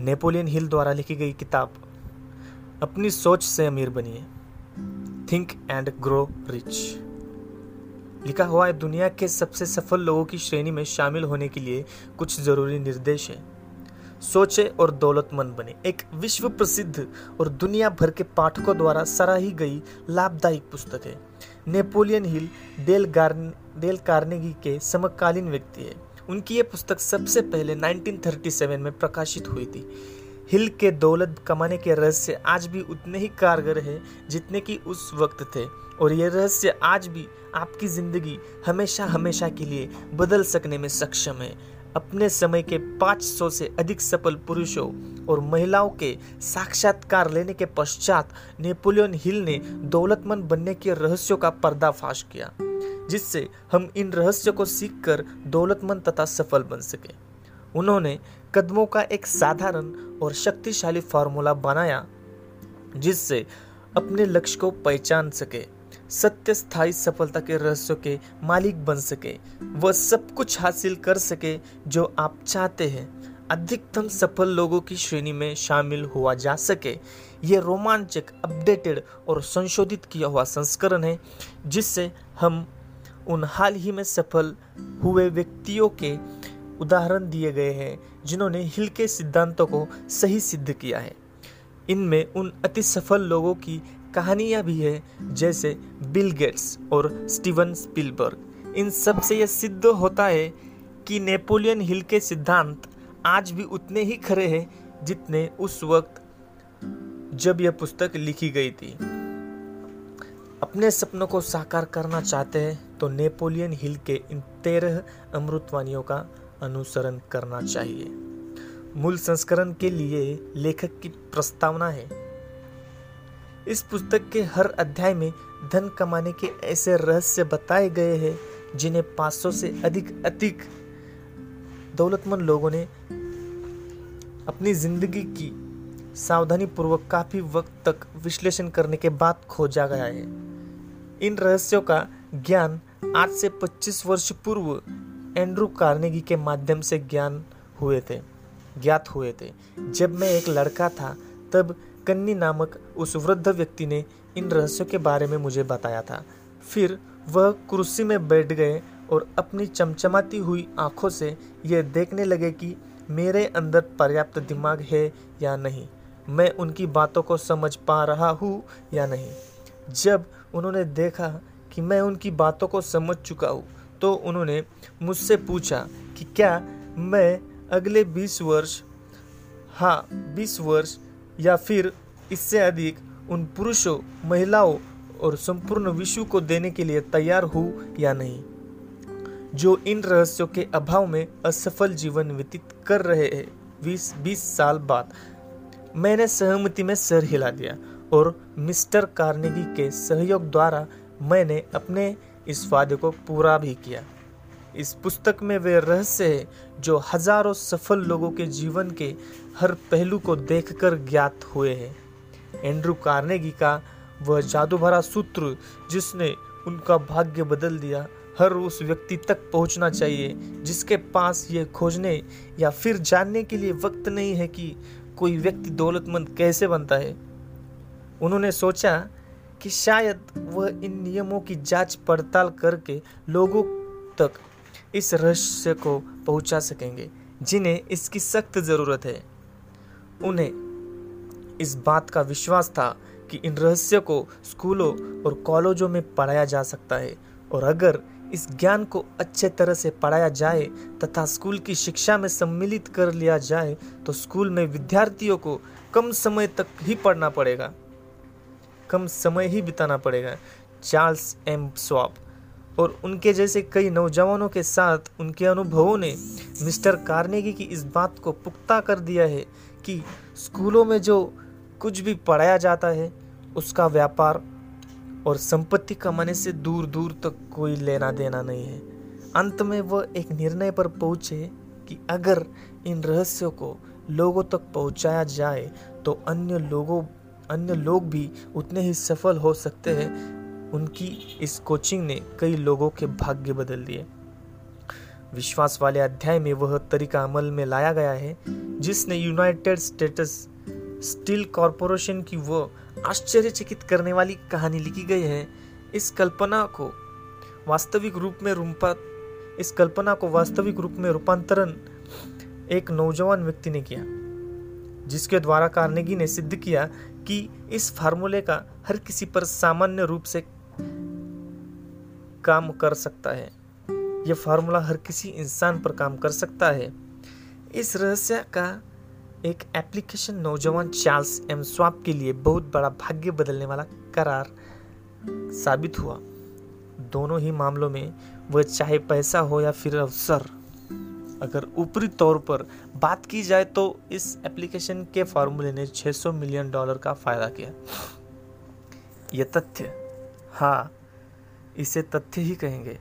Napoleon Hill द्वारा लिखी गई किताब। अपनी सोच से अमीर बनिए। थिंक एंड ग्रो रिच लिखा हुआ है, दुनिया के सबसे सफल लोगों की श्रेणी में शामिल होने के लिए कुछ ज़रूरी निर्देश है। सोचे और दौलतमंद बने। एक विश्व प्रसिद्ध और दुनिया भर के पाठकों द्वारा सराही गई लाभदायक पुस्तक है। नेपोलियन हिल डेल गार्न डेल कार्नेगी के समकालीन व्यक्ति है। उनकी ये पुस्तक सबसे पहले 1937 में प्रकाशित हुई थी। हिल के दौलत कमाने के रहस्य आज भी उतने ही कारगर है जितने कि उस वक्त थे। और ये रहस्य आज भी आपकी ज़िंदगी हमेशा हमेशा के लिए बदल सकने में सक्षम है। अपने समय के 500 से अधिक सफल पुरुषों और महिलाओं के साक्षात्कार लेने के पश्चात नेपोलियन हिल ने दौलतमंद बनने के रहस्यों का पर्दाफाश किया। जिससे हम इन रहस्यों को सीखकर दौलतमंद तथा सफल बन सके। उन्होंने कदमों का एक साधारण और शक्तिशाली फार्मूला बनाया, जिससे अपने लक्ष्य को पहचान सके, सत्य स्थायी सफलता के रहस्यों के मालिक बन सके, वह सब कुछ हासिल कर सके जो आप चाहते हैं। अधिकतम सफल लोगों की श्रेणी में शामिल हुआ जा सके। ये रोमांचक, अपडेटेड और संशोधित किया हुआ संस्करण है, जिससे हम उन हाल ही में सफल हुए व्यक्तियों के उदाहरण दिए गए हैं, जिन्होंने हिल के सिद्धांतों को सही सिद्ध किया है। इनमें उन अति सफल लोगों की कहानियाँ भी है, जैसे बिल गेट्स और स्टीवन स्पिलबर्ग। इन सबसे यह सिद्ध होता है कि नेपोलियन हिल के सिद्धांत आज भी उतने ही खरे हैं, जितने उस वक्त जब यह पुस्तक लिखी गई थी। अपने सपनों को साकार करना चाहते हैं तो नेपोलियन हिल के इन तेरह अमृतवाणियों का अनुसरण करना चाहिए। मूल संस्करण के लिए लेखक की प्रस्तावना है। इस पुस्तक के हर अध्याय में धन कमाने के ऐसे रहस्य बताए गए हैं, जिन्हें 500 से अधिक अधिक दौलतमंद लोगों ने अपनी ज़िंदगी की सावधानी पूर्वक काफ़ी वक्त तक विश्लेषण करने के बाद खोजा गया है। इन रहस्यों का ज्ञान आज से 25 वर्ष पूर्व एंड्रू कार्नेगी के माध्यम से ज्ञान हुए थे, ज्ञात हुए थे। जब मैं एक लड़का था, तब कन्नी नामक उस वृद्ध व्यक्ति ने इन रहस्यों के बारे में मुझे बताया था। फिर वह कुर्सी में बैठ गए और अपनी चमचमाती हुई आँखों से यह देखने लगे कि मेरे अंदर पर्याप्त दिमाग है या नहीं, मैं उनकी बातों को समझ पा रहा हूँ या नहीं। जब उन्होंने देखा कि मैं उनकी बातों को समझ चुका हूँ। तो उन्होंने मुझसे पूछा कि क्या मैं अगले बीस वर्ष हाँ बीस वर्ष या फिर इससे अधिक उन पुरुषों, महिलाओं और संपूर्ण विश्व को देने के लिए तैयार हूँ या नहीं? जो इन रहस्यों के अभाव में असफल जीवन व्यतीत कर रहे हैं, बीस बीस साल बाद, मैंने सहमति में सर हिला दिया और मिस्टर कार्नेगी के सहयोग द्वारा मैंने अपने इस वादे को पूरा भी किया। इस पुस्तक में वे रहस्य है जो हज़ारों सफल लोगों के जीवन के हर पहलू को देखकर ज्ञात हुए हैं। एंड्रू कार्नेगी का वह जादू भरा सूत्र जिसने उनका भाग्य बदल दिया, हर उस व्यक्ति तक पहुँचना चाहिए, जिसके पास ये खोजने या फिर जानने के लिए वक्त नहीं है कि कोई व्यक्ति दौलतमंद कैसे बनता है। उन्होंने सोचा कि शायद वह इन नियमों की जाँच पड़ताल करके लोगों तक इस रहस्य को पहुँचा सकेंगे, जिन्हें इसकी सख्त ज़रूरत है। उन्हें इस बात का विश्वास था कि इन रहस्य को स्कूलों और कॉलेजों में पढ़ाया जा सकता है, और अगर इस ज्ञान को अच्छे तरह से पढ़ाया जाए तथा स्कूल की शिक्षा में सम्मिलित कर लिया जाए तो स्कूल में विद्यार्थियों को कम समय तक ही पढ़ना पड़ेगा। कम समय ही बिताना पड़ेगा। चार्ल्स एम स्वाप और उनके जैसे कई नौजवानों के साथ उनके अनुभवों ने मिस्टर कार्नेगी की इस बात को पुख्ता कर दिया है कि स्कूलों में जो कुछ भी पढ़ाया जाता है, उसका व्यापार और संपत्ति कमाने से दूर दूर तक कोई लेना देना नहीं है। अंत में वह एक निर्णय पर पहुँचे कि अगर इन रहस्यों को लोगों तक पहुँचाया जाए तो अन्य लोगों अन्य लोग भी उतने ही सफल हो सकते हैं। उनकी इस कोचिंग ने कई लोगों के भाग्य बदल दिए। विश्वास वाले अध्याय में वह तरीका अमल में लाया गया है, जिसने यूनाइटेड स्टेट्स स्टील कॉरपोरेशन की वो आश्चर्यचकित करने वाली कहानी लिखी गई है। इस कल्पना को वास्तविक रूप में रूपा, इस कल्पना को वास्तविक रूप में रूपांतरण एक नौजवान व्यक्ति ने किया। जिसके द्वारा कार्नेगी ने सिद्ध किया कि इस फार्मूले का हर किसी पर सामान्य रूप से काम कर सकता है। यह फार्मूला हर किसी इंसान पर काम कर सकता है। इस रहस्य का एक एप्लीकेशन नौजवान चार्ल्स एम स्वाप के लिए बहुत बड़ा भाग्य बदलने वाला करार साबित हुआ। दोनों ही मामलों में वह चाहे पैसा हो या फिर अवसर। अगर ऊपरी तौर पर बात की जाए तो इस एप्लीकेशन के फार्मूले ने 600 मिलियन डॉलर का फ़ायदा किया। यह तथ्य। हाँ इसे तथ्य ही कहेंगे।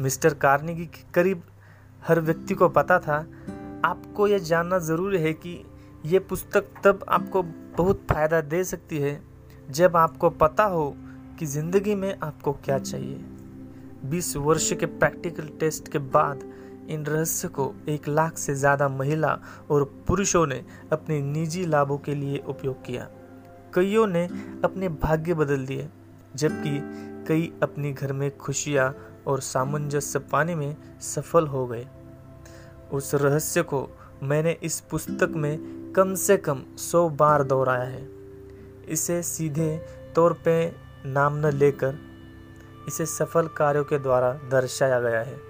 मिस्टर कार्नेगी के करीब हर व्यक्ति को पता था। आपको यह जानना ज़रूरी है कि यह पुस्तक तब आपको बहुत फ़ायदा दे सकती है, जब आपको पता हो कि ज़िंदगी में आपको क्या चाहिए। 20 वर्ष के प्रैक्टिकल टेस्ट के बाद इन रहस्य को एक लाख से ज़्यादा महिला और पुरुषों ने अपने निजी लाभों के लिए उपयोग किया। कईयों ने अपने भाग्य बदल दिए, जबकि कई अपने घर में खुशियाँ और सामंजस्य पाने में सफल हो गए। उस रहस्य को मैंने इस पुस्तक में कम से कम सौ बार दोहराया है। इसे सीधे तौर पे नाम न लेकर इसे सफल कार्यों के द्वारा दर्शाया गया है।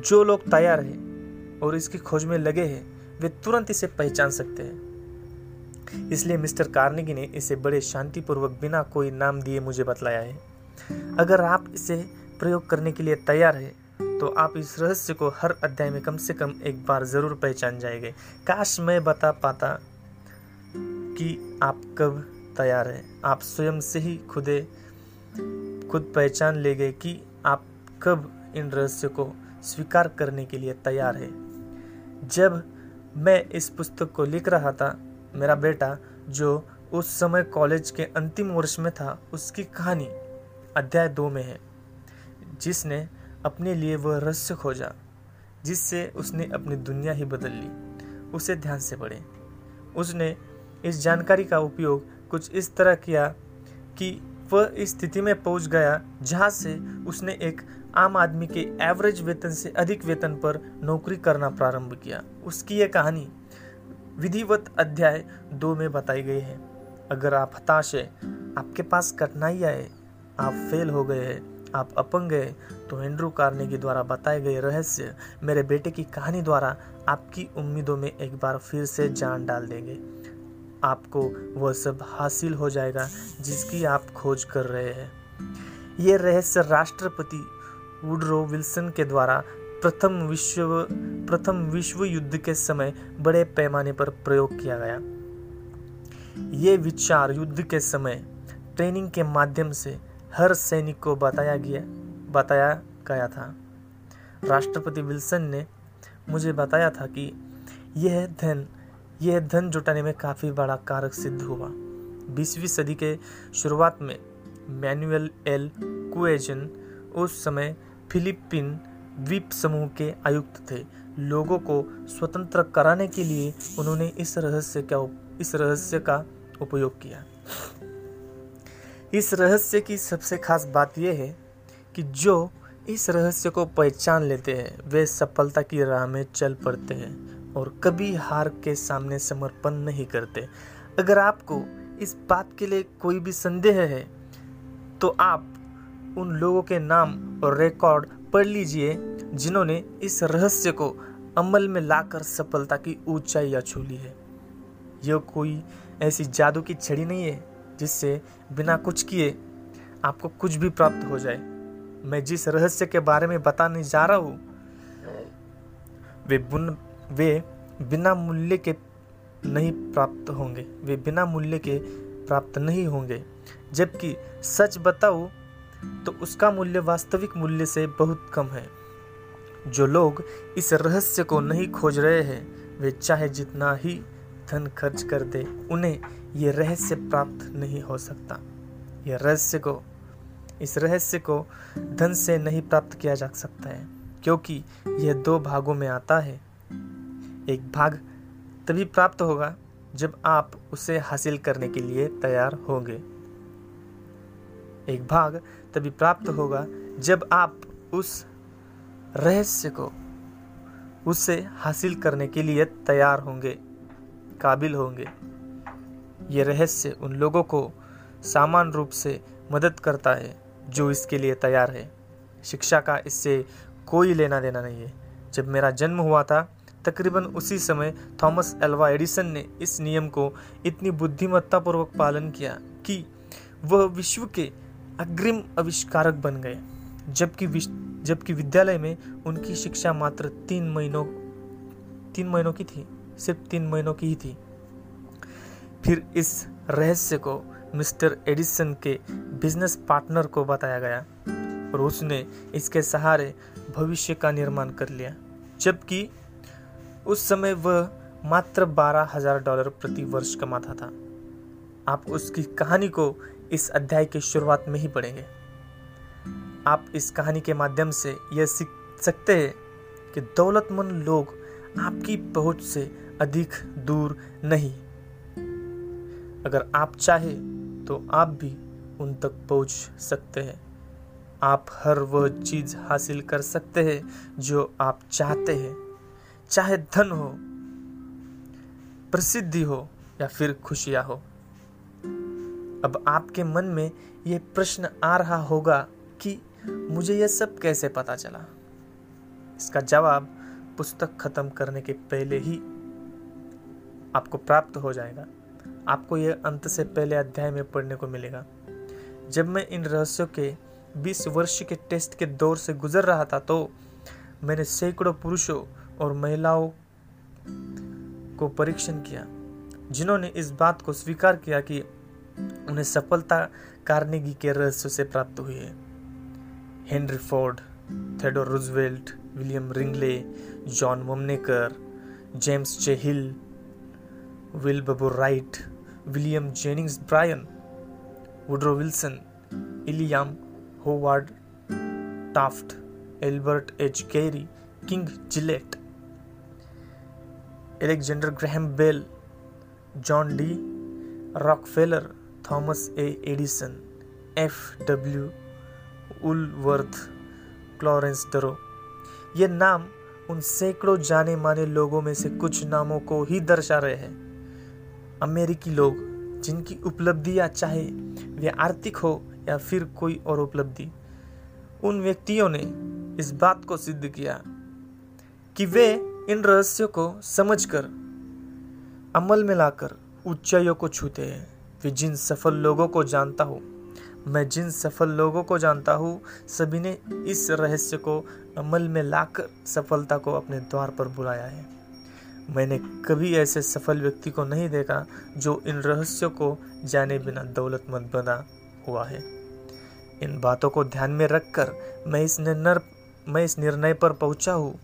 जो लोग तैयार हैं और इसकी खोज में लगे हैं, वे तुरंत इसे पहचान सकते हैं। इसलिए मिस्टर कार्नेगी ने इसे बड़े शांतिपूर्वक बिना कोई नाम दिए मुझे बतलाया है। अगर आप इसे प्रयोग करने के लिए तैयार है तो आप इस रहस्य को हर अध्याय में कम से कम एक बार ज़रूर पहचान जाएँगे। काश मैं बता पाता कि आप कब तैयार हैं। आप स्वयं से ही खुदे, खुद पहचान ले गए कि आप कब इन रहस्य को स्वीकार करने के लिए तैयार है। जब मैं इस पुस्तक को लिख रहा था, मेरा बेटा, जो उस समय कॉलेज के अंतिम वर्ष में था, उसकी कहानी अध्याय दो में है, जिसने अपने लिए वह रहस्य खोजा, जिससे उसने अपनी दुनिया ही बदल ली। उसे ध्यान से पढ़े। उसने इस जानकारी का उपयोग कुछ इस तरह किया कि वह इस स्थिति में पहुँच गया जहाँ से उसने एक आम आदमी के एवरेज वेतन से अधिक वेतन पर नौकरी करना प्रारंभ किया। उसकी यह कहानी विधिवत अध्याय दो में बताई गई है। अगर आप हताश है, आपके पास कठिनाई आए, आप फेल हो गए हैं, आप अपंग गए तो एंड्रू कार्नेगी द्वारा बताए गए रहस्य मेरे बेटे की कहानी द्वारा आपकी उम्मीदों में एक बार फिर से जान डाल देंगे। आपको वह सब हासिल हो जाएगा जिसकी आप खोज कर रहे हैं। ये रहस्य राष्ट्रपति वुडरो विल्सन के द्वारा प्रथम विश्व प्रथम विश्व युद्ध के समय बड़े पैमाने पर प्रयोग किया गया। ये विचार युद्ध के समय ट्रेनिंग के माध्यम से हर सैनिक को बताया गया बताया गया था। राष्ट्रपति विल्सन ने मुझे बताया था कि यह धन यह धन जुटाने में काफ़ी बड़ा कारक सिद्ध हुआ। बीसवीं सदी के शुरुआत में मैनुअल एल कुएजन उस समय फिलिपिन द्वीप समूह के आयुक्त थे। लोगों को स्वतंत्र कराने के लिए उन्होंने इस रहस्य का इस रहस्य का उपयोग किया। इस रहस्य की सबसे खास बात यह है कि जो इस रहस्य को पहचान लेते हैं, वे सफलता की राह में चल पड़ते हैं और कभी हार के सामने समर्पण नहीं करते। अगर आपको इस बात के लिए कोई भी संदेह है तो आप उन लोगों के नाम और रिकॉर्ड पढ़ लीजिए, जिन्होंने इस रहस्य को अमल में लाकर सफलता की ऊंचाई छू ली है। यह कोई ऐसी जादू की छड़ी नहीं है, जिससे बिना कुछ किए आपको कुछ भी प्राप्त हो जाए। मैं जिस रहस्य के बारे में बताने जा रहा हूँ, वे बुन, वे बिना मूल्य के नहीं प्राप्त होंगे। वे बिना मूल्य के प्राप्त नहीं होंगे। जबकि सच बताऊँ तो उसका मूल्य वास्तविक मूल्य से बहुत कम है। जो लोग इस रहस्य को नहीं खोज रहे हैं, वे चाहे जितना ही धन खर्च कर दे, उन्हें ये रहस्य प्राप्त नहीं हो सकता। यह रहस्य को, इस रहस्य को धन से नहीं प्राप्त किया जा सकता है, क्योंकि यह दो भागों में आता है। एक भाग तभी प्राप्त होगा जब आप उसे हासिल करने के लिए तैयार होंगे। एक भाग तभी प्राप्त होगा जब आप उस रहस्य को उसे हासिल करने के लिए तैयार होंगे, काबिल होंगे। ये रहस्य उन लोगों को सामान्य रूप से मदद करता है जो इसके लिए तैयार है। शिक्षा का इससे कोई लेना देना नहीं है। जब मेरा जन्म हुआ था, तकरीबन उसी समय थॉमस एल्वा एडिसन ने इस नियम को इतनी बुद्धिमत्तापूर्वक पालन किया कि वह विश्व के अग्रिम आविष्कारक बन गए, जबकि जबकि विद्यालय में उनकी शिक्षा मात्र तीन महीनों तीन महीनों की थी, सिर्फ़ तीन महीनों की ही थी। फिर इस रहस्य को मिस्टर एडिसन के बिज़नेस पार्टनर को बताया गया, और उसने इसके सहारे भविष्य का निर्माण कर लिया, जबकि उस समय वह मात्र बारह हज़ार डॉलर प्रति वर्ष कमाता था। आप उसकी कहानी को इस अध्याय की शुरुआत में ही पढ़ेंगे। आप इस कहानी के माध्यम से यह सीख सकते हैं कि दौलतमंद लोग आपकी पहुँच से अधिक दूर नहीं। अगर आप चाहे तो आप भी उन तक पहुँच सकते हैं। आप हर वह चीज़ हासिल कर सकते हैं जो आप चाहते हैं। चाहे धन हो, प्रसिद्धि हो या फिर खुशियाँ हो। अब आपके मन में यह प्रश्न आ रहा होगा कि मुझे यह सब कैसे पता चला? इसका जवाब पुस्तक खत्म करने के पहले ही आपको प्राप्त हो जाएगा। आपको यह अंत से पहले अध्याय में पढ़ने को मिलेगा। जब मैं इन रहस्यों के 20 वर्ष के टेस्ट के दौर से गुजर रहा था तो मैंने सैकड़ों पुरुषों और महिलाओं को परीक्षण किया, जिन्होंने इस बात को स्वीकार किया कि उन्हें सफलता कार्नेगी के रहस्य से प्राप्त हुई है। Henry Ford, Theodore Roosevelt, William Wrigley, John Wanamaker James चेहिल Wilbur Wright, William Jennings Bryan, Woodrow Wilson, William Howard, Taft, Elbert H Gary, King Gillette, Alexander Graham Bell, John D Rockefeller Thomas A. Edison, F. W. Woolworth Clarence Darrow. ये नाम उन सैकड़ों जाने माने लोगों में से कुछ नामों को ही दर्शा रहे हैं। अमेरिकी लोग, जिनकी उपलब्धियाँ चाहे वे आर्थिक हो या फिर कोई और उपलब्धि, उन व्यक्तियों ने इस बात को सिद्ध किया कि वे इन रहस्यों को समझकर, अमल में लाकर ऊंचाइयों को छूते हैं। वे जिन सफल लोगों को जानता हूँ, मैं जिन सफल लोगों को जानता हूँ, सभी ने इस रहस्य को अमल में लाकर सफलता को अपने द्वार पर बुलाया है। मैंने कभी ऐसे सफल व्यक्ति को नहीं देखा जो इन रहस्यों को जाने बिना दौलतमंद बना हुआ है। इन बातों को ध्यान में रखकर मैं इस निर्णय, मैं इस निर्णय पर पहुँचा हूँ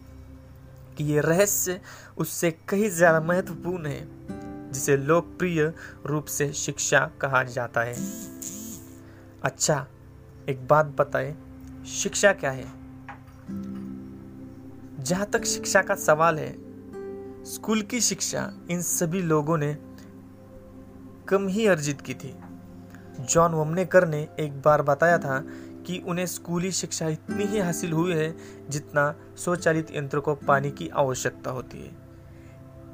कि ये रहस्य उससे कहीं ज़्यादा महत्वपूर्ण है। जिसे लोकप्रिय रूप से शिक्षा कहा जाता है। अच्छा एक बात बताए, शिक्षा क्या है? जहाँ तक शिक्षा का सवाल है, स्कूल की शिक्षा इन सभी लोगों ने कम ही अर्जित की थी। जॉन वमनेकर ने एक बार बताया था कि उन्हें स्कूली शिक्षा इतनी ही हासिल हुई है जितना स्वचालित यंत्र को पानी की आवश्यकता होती है।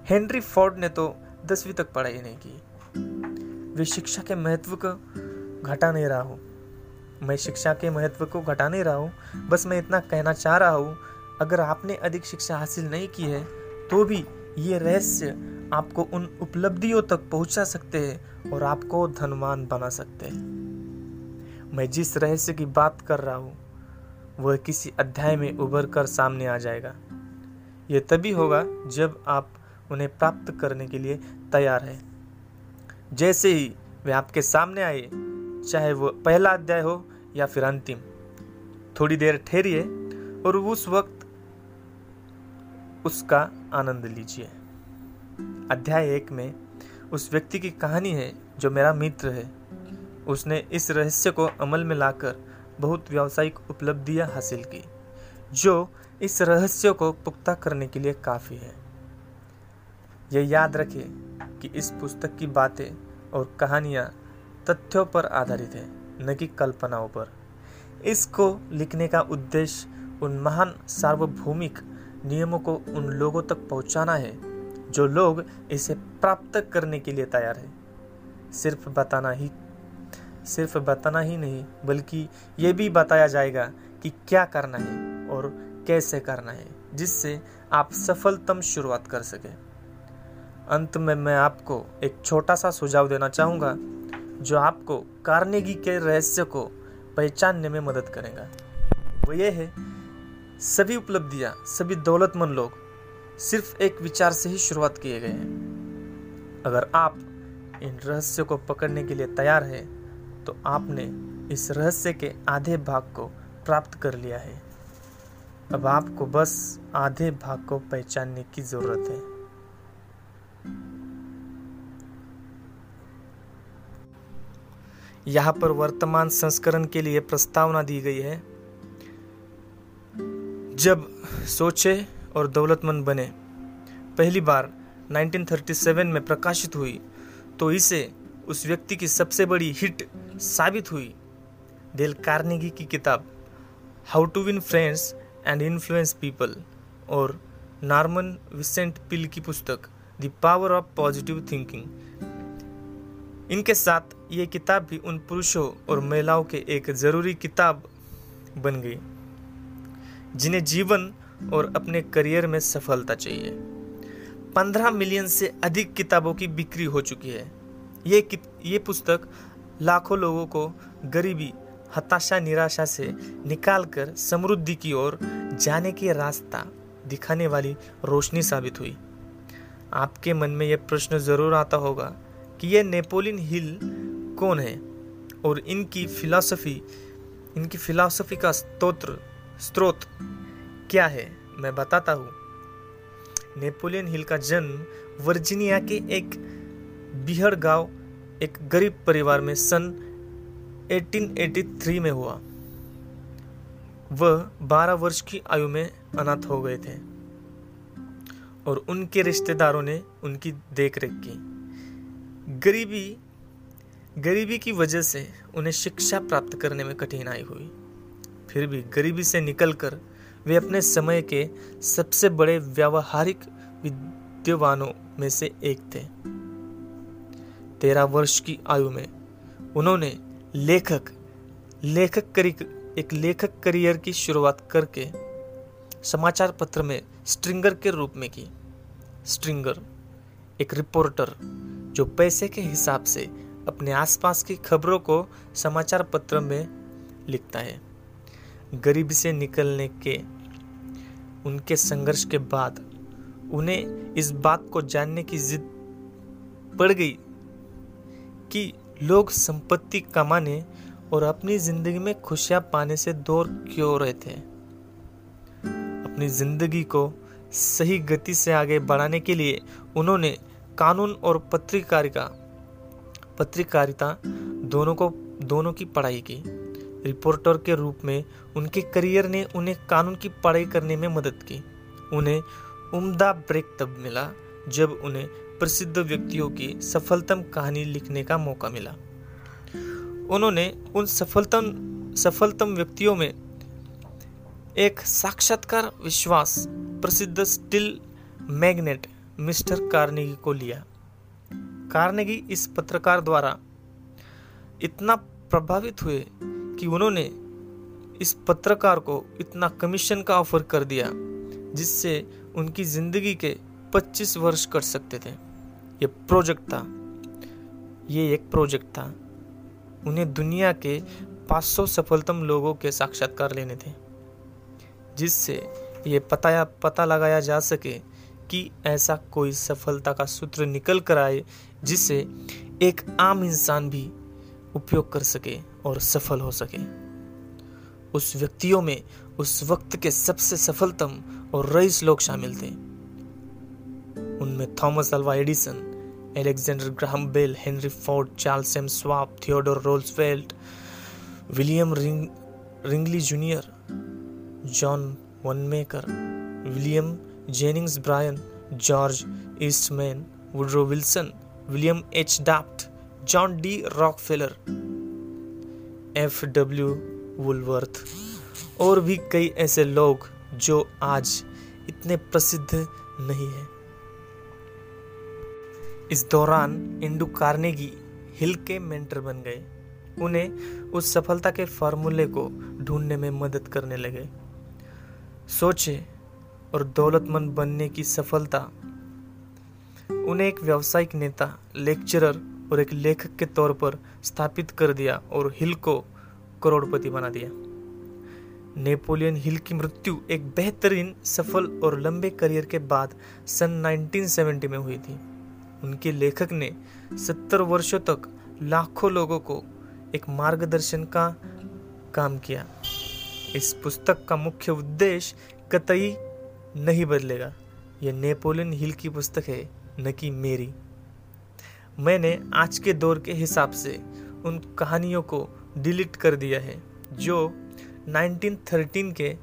हेनरी फोर्ड ने तो दसवीं तक पढ़ाई नहीं की। वे शिक्षा के महत्व को घटा नहीं रहा हूँ। मैं शिक्षा के महत्व को घटा नहीं रहा हूँ। बस मैं इतना कहना चाह रहा हूँ, अगर आपने अधिक शिक्षा हासिल नहीं की है तो भी ये रहस्य आपको उन उपलब्धियों तक पहुँचा सकते हैं और आपको धनवान बना सकते हैं। मैं जिस रहस्य की बात कर रहा हूँ, वह किसी अध्याय में उभर कर सामने आ जाएगा। यह तभी होगा जब आप उन्हें प्राप्त करने के लिए तैयार है। जैसे ही वे आपके सामने आए, चाहे वो पहला अध्याय हो या फिर अंतिम, थोड़ी देर ठहरिए और उस वक्त उसका आनंद लीजिए। अध्याय एक में उस व्यक्ति की कहानी है जो मेरा मित्र है। उसने इस रहस्य को अमल में लाकर बहुत व्यावसायिक उपलब्धियाँ हासिल की, जो इस रहस्य को पुख्ता करने के लिए काफ़ी है। यह याद रखें कि इस पुस्तक की बातें और कहानियाँ तथ्यों पर आधारित है, न कि कल्पनाओं पर। इसको लिखने का उद्देश्य उन महान सार्वभौमिक नियमों को उन लोगों तक पहुंचाना है, जो लोग इसे प्राप्त करने के लिए तैयार है। सिर्फ़ बताना ही, सिर्फ़ बताना ही नहीं, बल्कि ये भी बताया जाएगा कि क्या करना है और कैसे करना है, जिससे आप सफलतम शुरुआत कर सके। अंत में मैं आपको एक छोटा सा सुझाव देना चाहूँगा, जो आपको कार्नेगी के रहस्य को पहचानने में मदद करेगा। वो ये है, सभी उपलब्धियाँ, सभी दौलतमंद लोग सिर्फ़ एक विचार से ही शुरुआत किए गए हैं। अगर आप इन रहस्य को पकड़ने के लिए तैयार हैं तो आपने इस रहस्य के आधे भाग को प्राप्त कर लिया है। अब आपको बस आधे भाग को पहचानने की ज़रूरत है। यहाँ पर वर्तमान संस्करण के लिए प्रस्तावना दी गई है। जब सोचे और दौलतमंद बने, पहली बार 1937 में प्रकाशित हुई तो इसे उस व्यक्ति की सबसे बड़ी हिट साबित हुई। डेल कार्नेगी की किताब, how to win friends and influence people, और नॉर्मन विसेंट पिल की पुस्तक, the power of positive thinking. इनके साथ ये किताब भी उन पुरुषों और महिलाओं के एक ज़रूरी किताब बन गई, जिन्हें जीवन और अपने करियर में सफलता चाहिए। पंद्रह मिलियन से अधिक किताबों की बिक्री हो चुकी है। ये ये पुस्तक लाखों लोगों को गरीबी, हताशा, निराशा से निकालकर समृद्धि की ओर जाने की रास्ता दिखाने वाली रोशनी साबित हुई। आपके मन में यह प्रश्न ज़रूर आता होगा कि ये नेपोलियन हिल कौन है? और इनकी फिलॉसफी इनकी फिलॉसफी का स्तोत्र स्रोत क्या है? मैं बताता हूँ। नेपोलियन हिल का जन्म वर्जीनिया के एक बिहड़ गाँव, एक गरीब परिवार में सन 1883 में हुआ। वह 12 वर्ष की आयु में अनाथ हो गए थे और उनके रिश्तेदारों ने उनकी देखरेख की। गरीबी गरीबी की वजह से उन्हें शिक्षा प्राप्त करने में कठिनाई हुई। फिर भी गरीबी से निकलकर वे अपने समय के सबसे बड़े व्यावहारिक विद्वानों में से एक थे। तेरह वर्ष की आयु में उन्होंने लेखक लेखक करी, एक लेखक करियर की शुरुआत करके समाचार पत्र में स्ट्रिंगर के रूप में की। स्ट्रिंगर, एक रिपोर्टर जो पैसे के हिसाब से अपने आसपास की खबरों को समाचार पत्र में लिखता है। गरीबी से निकलने के, उनके संघर्ष के बाद उन्हें इस बात को जानने की जिद पड़ गई कि लोग संपत्ति कमाने और अपनी ज़िंदगी में खुशियाँ पाने से दूर क्यों रहे थे अपनी ज़िंदगी को सही गति से आगे बढ़ाने के लिए उन्होंने कानून और पत्रकारिता पत्रकारिता दोनों को, दोनों की पढ़ाई की। रिपोर्टर के रूप में उनके करियर ने उन्हें कानून की पढ़ाई करने में मदद की। उन्हें उम्दा ब्रेक तब मिला जब उन्हें प्रसिद्ध व्यक्तियों की सफलतम कहानी लिखने का मौका मिला। उन्होंने उन सफलतम सफलतम व्यक्तियों में एक साक्षात्कार विश्वास प्रसिद्ध स्टिल मैग्नेट मिस्टर कार्नेगी को लिया। कार्नेगी इस पत्रकार द्वारा इतना प्रभावित हुए कि उन्होंने इस पत्रकार को इतना कमीशन का ऑफ़र कर दिया, जिससे उनकी ज़िंदगी के 25 वर्ष कर सकते थे। ये प्रोजेक्ट था। ये एक प्रोजेक्ट था। उन्हें दुनिया के 500 सफलतम लोगों के साक्षात्कार लेने थे, जिससे ये पता पता लगाया जा सके कि ऐसा कोई सफलता का सूत्र निकल कर आए जिसे एक आम इंसान भी उपयोग कर सके और सफल हो सके। उस व्यक्तियों में उस वक्त के सबसे सफलतम और रईस लोग शामिल थे। उनमें Thomas Alva Edison, Alexander Graham Bell, Henry Ford, Charles M Schwab Theodore Roosevelt William ring, Wrigley junior, John Wanamaker, William Jennings Bryan George Eastman Woodrow Wilson William H Taft John D Rockefeller F W Woolworth और भी कई ऐसे लोग जो आज इतने प्रसिद्ध नहीं हैं। इस दौरान इंडू कार्नेगी हिल के मेंटर बन गए। उन्हें उस सफलता के फार्मूले को ढूँढने में मदद करने लगे। सोचे और दौलतमंद बनने की सफलता। उन्हें एक व्यावसायिक नेता, लेक्चरर और एक लेखक के तौर पर स्थापित कर दिया और हिल को करोड़पति बना दिया। नेपोलियन हिल की मृत्यु एक बेहतरीन, सफल और लंबे करियर के बाद सन 1970 में हुई थी। उनके लेखक ने 70 वर्षों तक लाखों लोगों को एक मार्गदर्शन का काम किया। इस पुस्तक का मुख्य उद्देश्य कतई नहीं बदलेगा। यह नेपोलियन हिल की पुस्तक है, न कि मेरी। मैंने आज के दौर के हिसाब से उन कहानियों को डिलीट कर दिया है, जो 1913 के,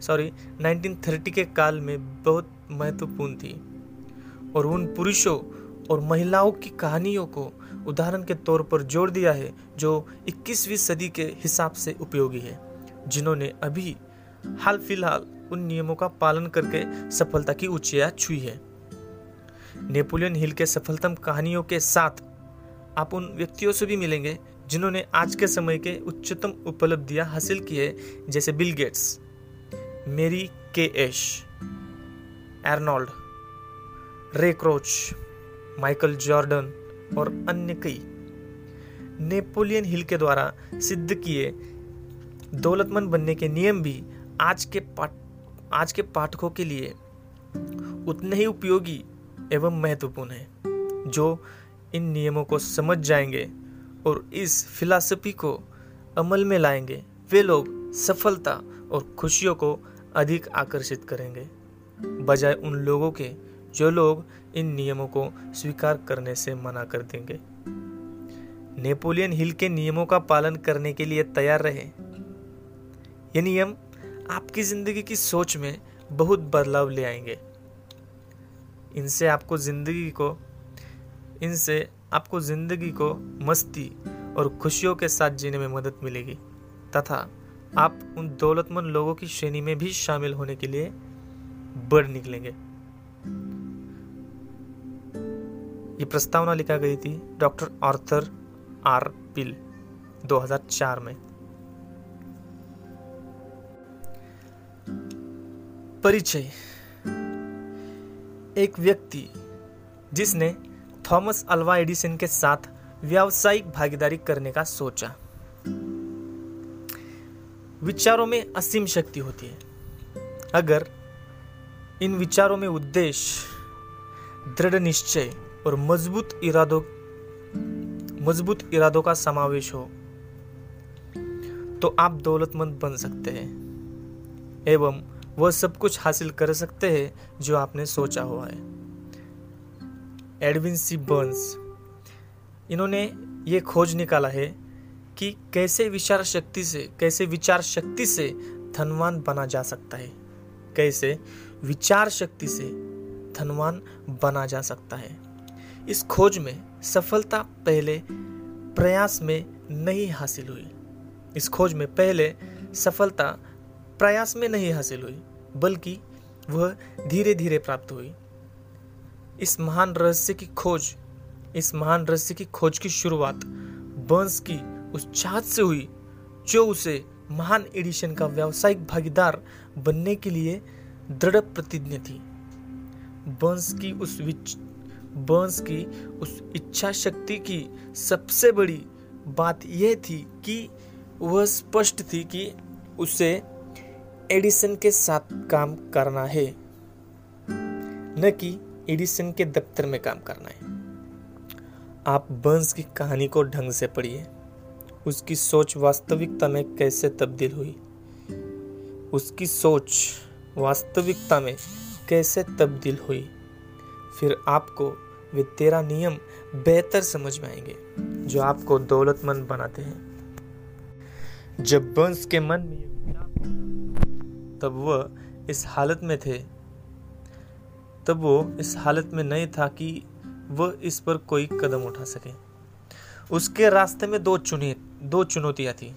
सॉरी 1930 के काल में बहुत महत्वपूर्ण थी। और उन पुरुषों और महिलाओं की कहानियों को उदाहरण के तौर पर जोड़ दिया है, जो 21वीं सदी के हिसाब से उपयोगी है, जिन्होंने अभी हाल फ़िलहाल उन नियमों का पालन करके सफलता की ऊंचाइयाँ छुई है। नेपोलियन हिल के सफलतम कहानियों के साथ आप उन व्यक्तियों से भी मिलेंगे जिन्होंने आज के समय के उच्चतम उपलब्धियाँ हासिल की है, जैसे Bill Gates, Mary Kay Ash, Arnold, Ray Kroc, Michael Jordan और अन्य कई। नेपोलियन हिल के द्वारा सिद्ध किए दौलतमंद बनने के नियम भी आज के पाठ आज के पाठकों के लिए उतने ही उपयोगी एवं महत्वपूर्ण है, जो इन नियमों को समझ जाएँगे और इस फिलासफी को अमल में लाएँगे। वे लोग सफलता और खुशियों को अधिक आकर्षित करेंगे, बजाय उन लोगों के जो लोग इन नियमों को स्वीकार करने से मना कर देंगे। नेपोलियन हिल के नियमों का पालन करने के लिए तैयार रहे। ये नियम आपकी ज़िंदगी की सोच में बहुत बदलाव ले आएँगे। इनसे आपको ज़िंदगी को, इनसे आपको ज़िंदगी को मस्ती और खुशियों के साथ जीने में मदद मिलेगी। तथा आप उन दौलतमंद लोगों की श्रेणी में भी शामिल होने के लिए बढ़ निकलेंगे। ये प्रस्तावना लिखा गई थी डॉक्टर आर्थर आर पिल 2004 में। परिचय। एक व्यक्ति जिसने थॉमस अल्वा एडिसन के साथ व्यावसायिक भागीदारी करने का सोचा। विचारों में असीम शक्ति होती है। अगर इन विचारों में उद्देश्य, दृढ़ निश्चय और मज़बूत इरादों मज़बूत इरादों का समावेश हो तो आप दौलतमंद बन सकते हैं। एवं वह सब कुछ हासिल कर सकते हैं जो आपने सोचा हुआ है। एडविन सी बर्न्स, इन्होंने ये खोज निकाला है कि कैसे विचार शक्ति से, कैसे विचार शक्ति से धनवान बना जा सकता है। कैसे विचार शक्ति से धनवान बना जा सकता है। इस खोज में सफलता पहले प्रयास में नहीं हासिल हुई। इस खोज में पहले सफलता प्रयास में नहीं हासिल हुई, बल्कि वह धीरे धीरे प्राप्त हुई। इस महान रहस्य की खोज, इस महान रहस्य की खोज की शुरुआत बंस की उस चाहत से हुई, जो उसे महान एडिशन का व्यावसायिक भागीदार बनने के लिए दृढ़ प्रतिज्ञा थी। बंस की उस विच बर्न्स की उस इच्छा शक्ति की सबसे बड़ी बात यह थी कि वह स्पष्ट थी कि उसे एडिसन के साथ काम करना है। न कि एडिसन के दफ्तर में काम करना है। आप बर्न्स की कहानी को ढंग से पढ़िए। उसकी सोच वास्तविकता में कैसे तब्दील हुई? उसकी सोच वास्तविकता में कैसे तब्दील हुई? फिर आपको वे तेरा नियम बेहतर समझ में आएँगे, जो आपको दौलतमंद बनाते हैं। जब बंस के मन में तब वह इस हालत में थे। तब वो इस हालत में नहीं था कि वह इस पर कोई कदम उठा सके। उसके रास्ते में दो चुने, दो चुनौतियाँ थी।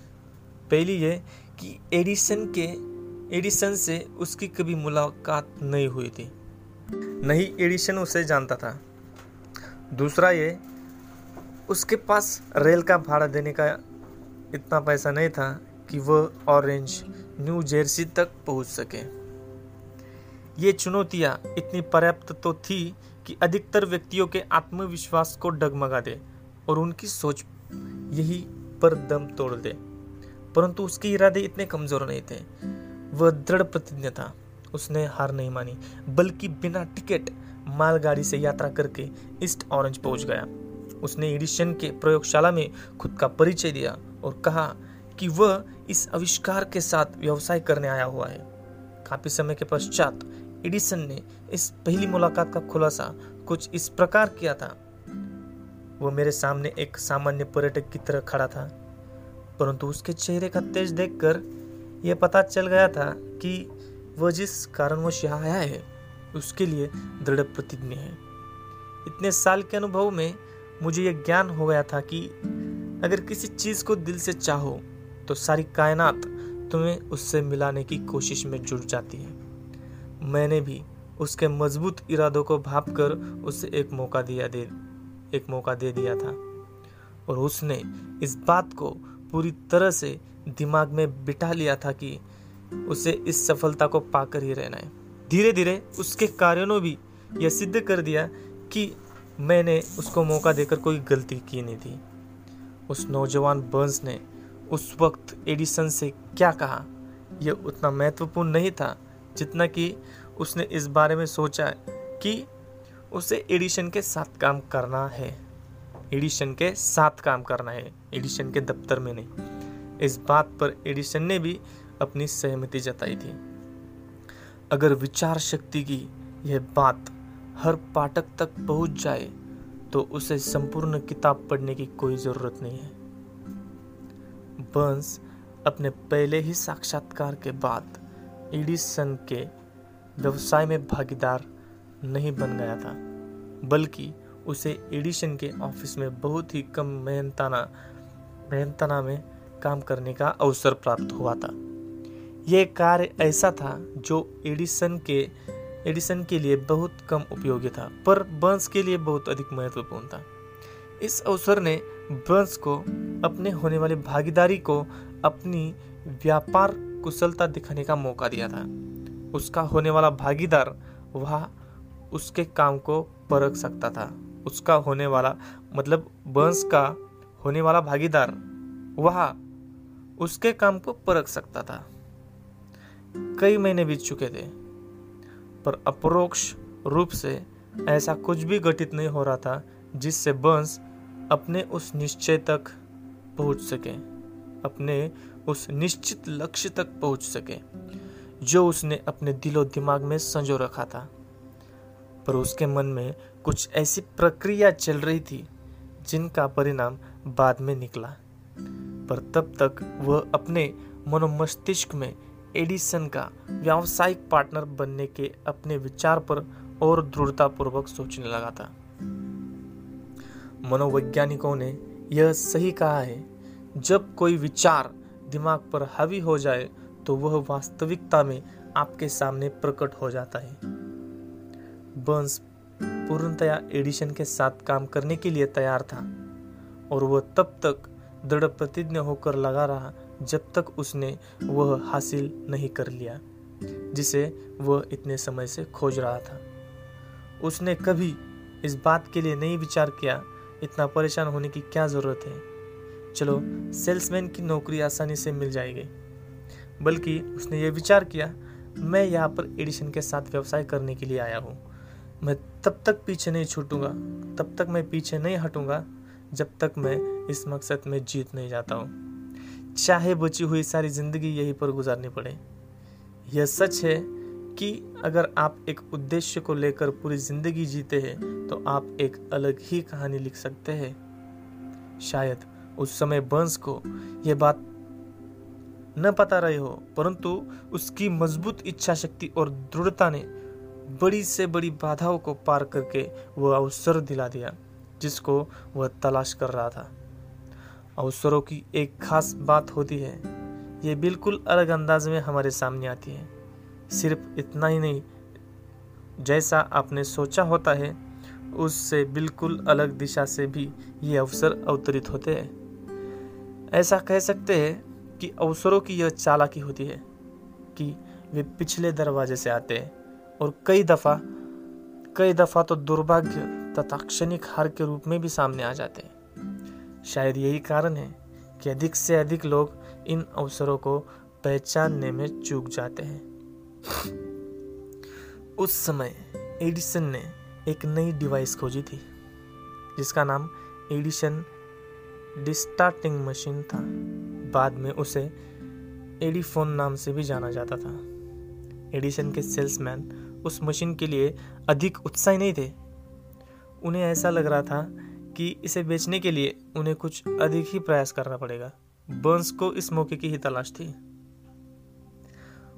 पहली ये कि एडिसन के, एडिसन से उसकी कभी मुलाकात नहीं हुई थी। नहीं एडिशन उसे जानता था। दूसरा ये, उसके पास रेल का भाड़ा देने का इतना पैसा नहीं था कि वह ऑरेंज न्यू जर्सी तक पहुँच सके। ये चुनौतियाँ इतनी पर्याप्त तो थी कि अधिकतर व्यक्तियों के आत्मविश्वास को डगमगा दे और उनकी सोच यही पर दम तोड़ दे। परंतु उसके इरादे इतने कमज़ोर नहीं थे। वह दृढ़ प्रतिज्ञ था। उसने हार नहीं मानी, बल्कि बिना टिकट मालगाड़ी से यात्रा करके ईस्ट ऑरेंज पहुँच गया। उसने एडिशन के प्रयोगशाला में खुद का परिचय दिया और कहा कि वह इस आविष्कार के साथ व्यवसाय करने आया हुआ है। काफ़ी समय के पश्चात एडिसन ने इस पहली मुलाकात का खुलासा कुछ इस प्रकार किया था। वो मेरे सामने एक सामान्य पर्यटक की तरह खड़ा था, परंतु उसके चेहरे का तेज देखकर यह पता चल गया था कि वह जिस कारणवश यहाँ आया है, उसके लिए दृढ़ प्रतिज्ञ है। इतने साल के अनुभव में मुझे यह ज्ञान हो गया था कि अगर किसी चीज़ को दिल से चाहो तो सारी कायनात तुम्हें उससे मिलाने की कोशिश में जुट जाती है। मैंने भी उसके मज़बूत इरादों को भाप कर उसे एक मौका दिया दे, एक मौका दे दिया था। और उसने इस बात को पूरी तरह से दिमाग में बिठा लिया था कि उसे इस सफलता को पाकर ही रहना है। धीरे धीरे उसके कार्यों ने भी यह सिद्ध कर दिया कि मैंने उसको मौका देकर कोई गलती की नहीं थी। उस नौजवान बर्न्स ने उस वक्त एडिसन से क्या कहा? यह उतना महत्वपूर्ण नहीं था, जितना कि उसने इस बारे में सोचा कि उसे एडिशन के साथ काम करना है। एडिशन के साथ काम करना है एडिशन के दफ्तर में नहीं। इस बात पर एडिशन ने भी अपनी सहमति जताई थी। अगर विचार शक्ति की यह बात हर पाठक तक पहुँच जाए तो उसे संपूर्ण किताब पढ़ने की कोई ज़रूरत नहीं है। बर्न्स अपने पहले ही साक्षात्कार के बाद एडिसन के व्यवसाय में भागीदार नहीं बन गया था, बल्कि उसे एडिशन के ऑफ़िस में बहुत ही कम मेहनताना मेहनताना में काम करने का अवसर प्राप्त हुआ था। यह कार्य ऐसा था जो एडिसन के एडिसन के लिए बहुत कम उपयोगी था, पर बंस के लिए बहुत अधिक महत्वपूर्ण था। इस अवसर ने बंस को, अपने होने वाली भागीदारी को, अपनी व्यापार कुशलता दिखाने का मौका दिया था। उसका होने वाला भागीदार वह उसके काम को परख सकता था। उसका होने वाला मतलब बंस का होने वाला भागीदार वह उसके काम को परख सकता था। कई महीने बीत चुके थे, पर अपरोक्ष रूप से ऐसा कुछ भी घटित नहीं हो रहा था जिससे बंस अपने उस निश्चय तक पहुँच सके। अपने उस निश्चित लक्ष्य तक पहुँच सके, जो उसने अपने दिलो दिमाग में संजो रखा था। पर उसके मन में कुछ ऐसी प्रक्रिया चल रही थी, जिनका परिणाम बाद में निकला। पर तब तक वह अपने मनोमस्तिष्क में एडिसन का व्यावसायिक पार्टनर बनने के अपने विचार पर और दृढ़तापूर्वक सोचने लगा था। मनोवैज्ञानिकों ने यह सही कहा है। जब कोई विचार दिमाग पर हावी हो जाए तो वह वास्तविकता में आपके सामने प्रकट हो जाता है। बंस पूर्णतया एडिशन के साथ काम करने के लिए तैयार था, और वह तब तक दृढ़ प्रतिज्ञ होकर लगा रहा जब तक उसने वह हासिल नहीं कर लिया, जिसे वह इतने समय से खोज रहा था। उसने कभी इस बात के लिए नहीं विचार किया इतना परेशान होने की क्या ज़रूरत है? चलो सेल्समैन की नौकरी आसानी से मिल जाएगी। बल्कि उसने ये विचार किया, मैं यहाँ पर एडिशन के साथ व्यवसाय करने के लिए आया हूँ। मैं तब तक पीछे नहीं छूटूँगा, तब तक मैं पीछे नहीं हटूँगा, जब तक मैं इस मकसद में जीत नहीं जाता हूँ। चाहे बची हुई सारी ज़िंदगी यहीं पर गुजारनी पड़े। यह सच है कि अगर आप एक उद्देश्य को लेकर पूरी ज़िंदगी जीते हैं तो आप एक अलग ही कहानी लिख सकते हैं। शायद उस समय बंस को यह बात न पता रही हो, परंतु उसकी मज़बूत इच्छा शक्ति और दृढ़ता ने बड़ी से बड़ी बाधाओं को पार करके वह अवसर दिला दिया, जिसको वह तलाश कर रहा था। अवसरों की एक खास बात होती है, ये बिल्कुल अलग अंदाज में हमारे सामने आती है। सिर्फ़ इतना ही नहीं, जैसा आपने सोचा होता है, उससे बिल्कुल अलग दिशा से भी ये अवसर अवतरित होते हैं। ऐसा कह सकते हैं कि अवसरों की यह चालाकी होती है कि वे पिछले दरवाजे से आते हैं और कई दफ़ा कई दफ़ा तो दुर्भाग्य तथा क्षणिक हार के रूप में भी सामने आ जाते हैं। शायद यही कारण है कि अधिक से अधिक लोग इन अवसरों को पहचानने में चूक जाते हैं। उस समय एडिसन ने एक नई डिवाइस खोजी थी, जिसका नाम एडिशन डिस्टार्टिंग मशीन था। बाद में उसे एडीफोन नाम से भी जाना जाता था। एडिशन के सेल्समैन उस मशीन के लिए अधिक उत्साही नहीं थे। उन्हें ऐसा लग रहा था कि इसे बेचने के लिए उन्हें कुछ अधिक ही प्रयास करना पड़ेगा। बर्न्स को इस मौके की ही तलाश थी।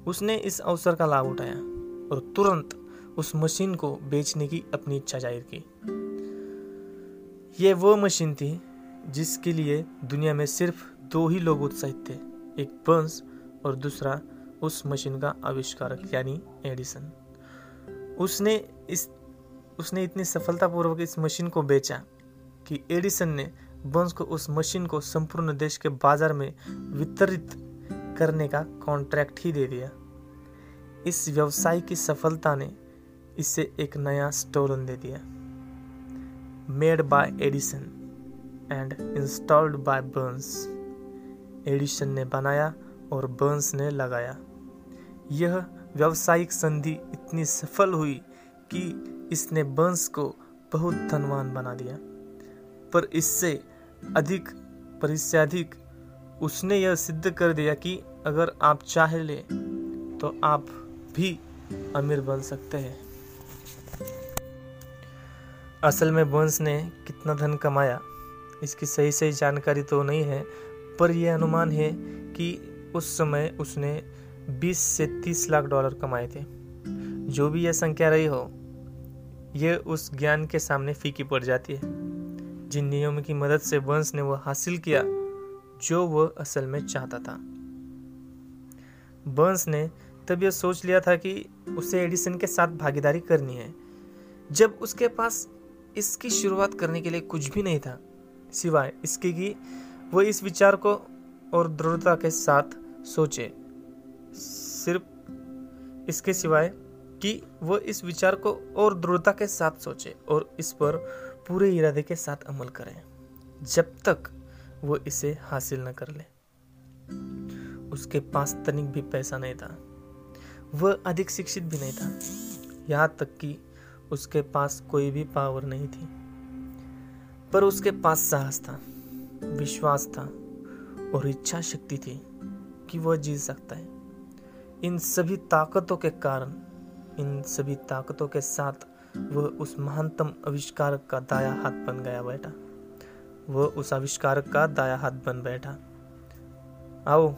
उसने इस अवसर का लाभ उठाया और तुरंत उस मशीन को बेचने की अपनी इच्छा ज़ाहिर की। यह वो मशीन थी जिसके लिए दुनिया में सिर्फ़ दो ही लोग उत्साहित थे, एक बंस और दूसरा उस मशीन का आविष्कारक, यानी एडिसन। उसने इस, उसने इतनी सफलतापूर्वक इस मशीन को बेचा कि एडिसन ने बंस को उस मशीन को संपूर्ण देश के बाज़ार में वितरित करने का कॉन्ट्रैक्ट ही दे दिया। इस व्यवसाय की सफलता ने इसे एक नया स्टोरन दे दिया। Made by Edison and installed by Burns Edison ने बनाया और बर्न्स ने लगाया। यह व्यावसायिक संधि इतनी सफल हुई कि इसने बंस को बहुत धनवान बना दिया। पर इससे अधिक, पर इससे अधिक उसने यह सिद्ध कर दिया कि अगर आप चाह ले तो आप भी अमीर बन सकते हैं। असल में बंस ने कितना धन कमाया, इसकी सही सही जानकारी तो नहीं है, पर यह अनुमान है कि उस समय उसने 20 से 30 लाख डॉलर कमाए थे। जो भी यह संख्या रही हो, यह उस ज्ञान के सामने फीकी पड़ जाती है। जिन नियमों की मदद से वंश ने वह हासिल किया जो वह असल में चाहता था। बर्न्स ने तब यह सोच लिया था कि उसे एडिसन के साथ भागीदारी करनी है। जब उसके पास इसकी शुरुआत करने के लिए कुछ भी नहीं था, सिवाय इसके कि वह इस विचार को और दृढ़ता के साथ सोचे। सिर्फ़ इसके सिवाय कि वह इस विचार को और दृढ़ता के साथ सोचे और इस पर पूरे इरादे के साथ अमल करें। जब तक वो इसे हासिल न कर ले। उसके पास तनिक भी पैसा नहीं था। वह अधिक शिक्षित भी नहीं था। यहाँ तक कि उसके पास कोई भी पावर नहीं थी। पर उसके पास साहस था, विश्वास था और इच्छा शक्ति थी कि वह जीत सकता है। इन सभी ताकतों के कारण, इन सभी ताकतों के साथ वह उस महानतम आविष्कारक का दाया हाथ बन गया बैठा वह उस आविष्कारक का दाया हाथ बन बैठा। आओ,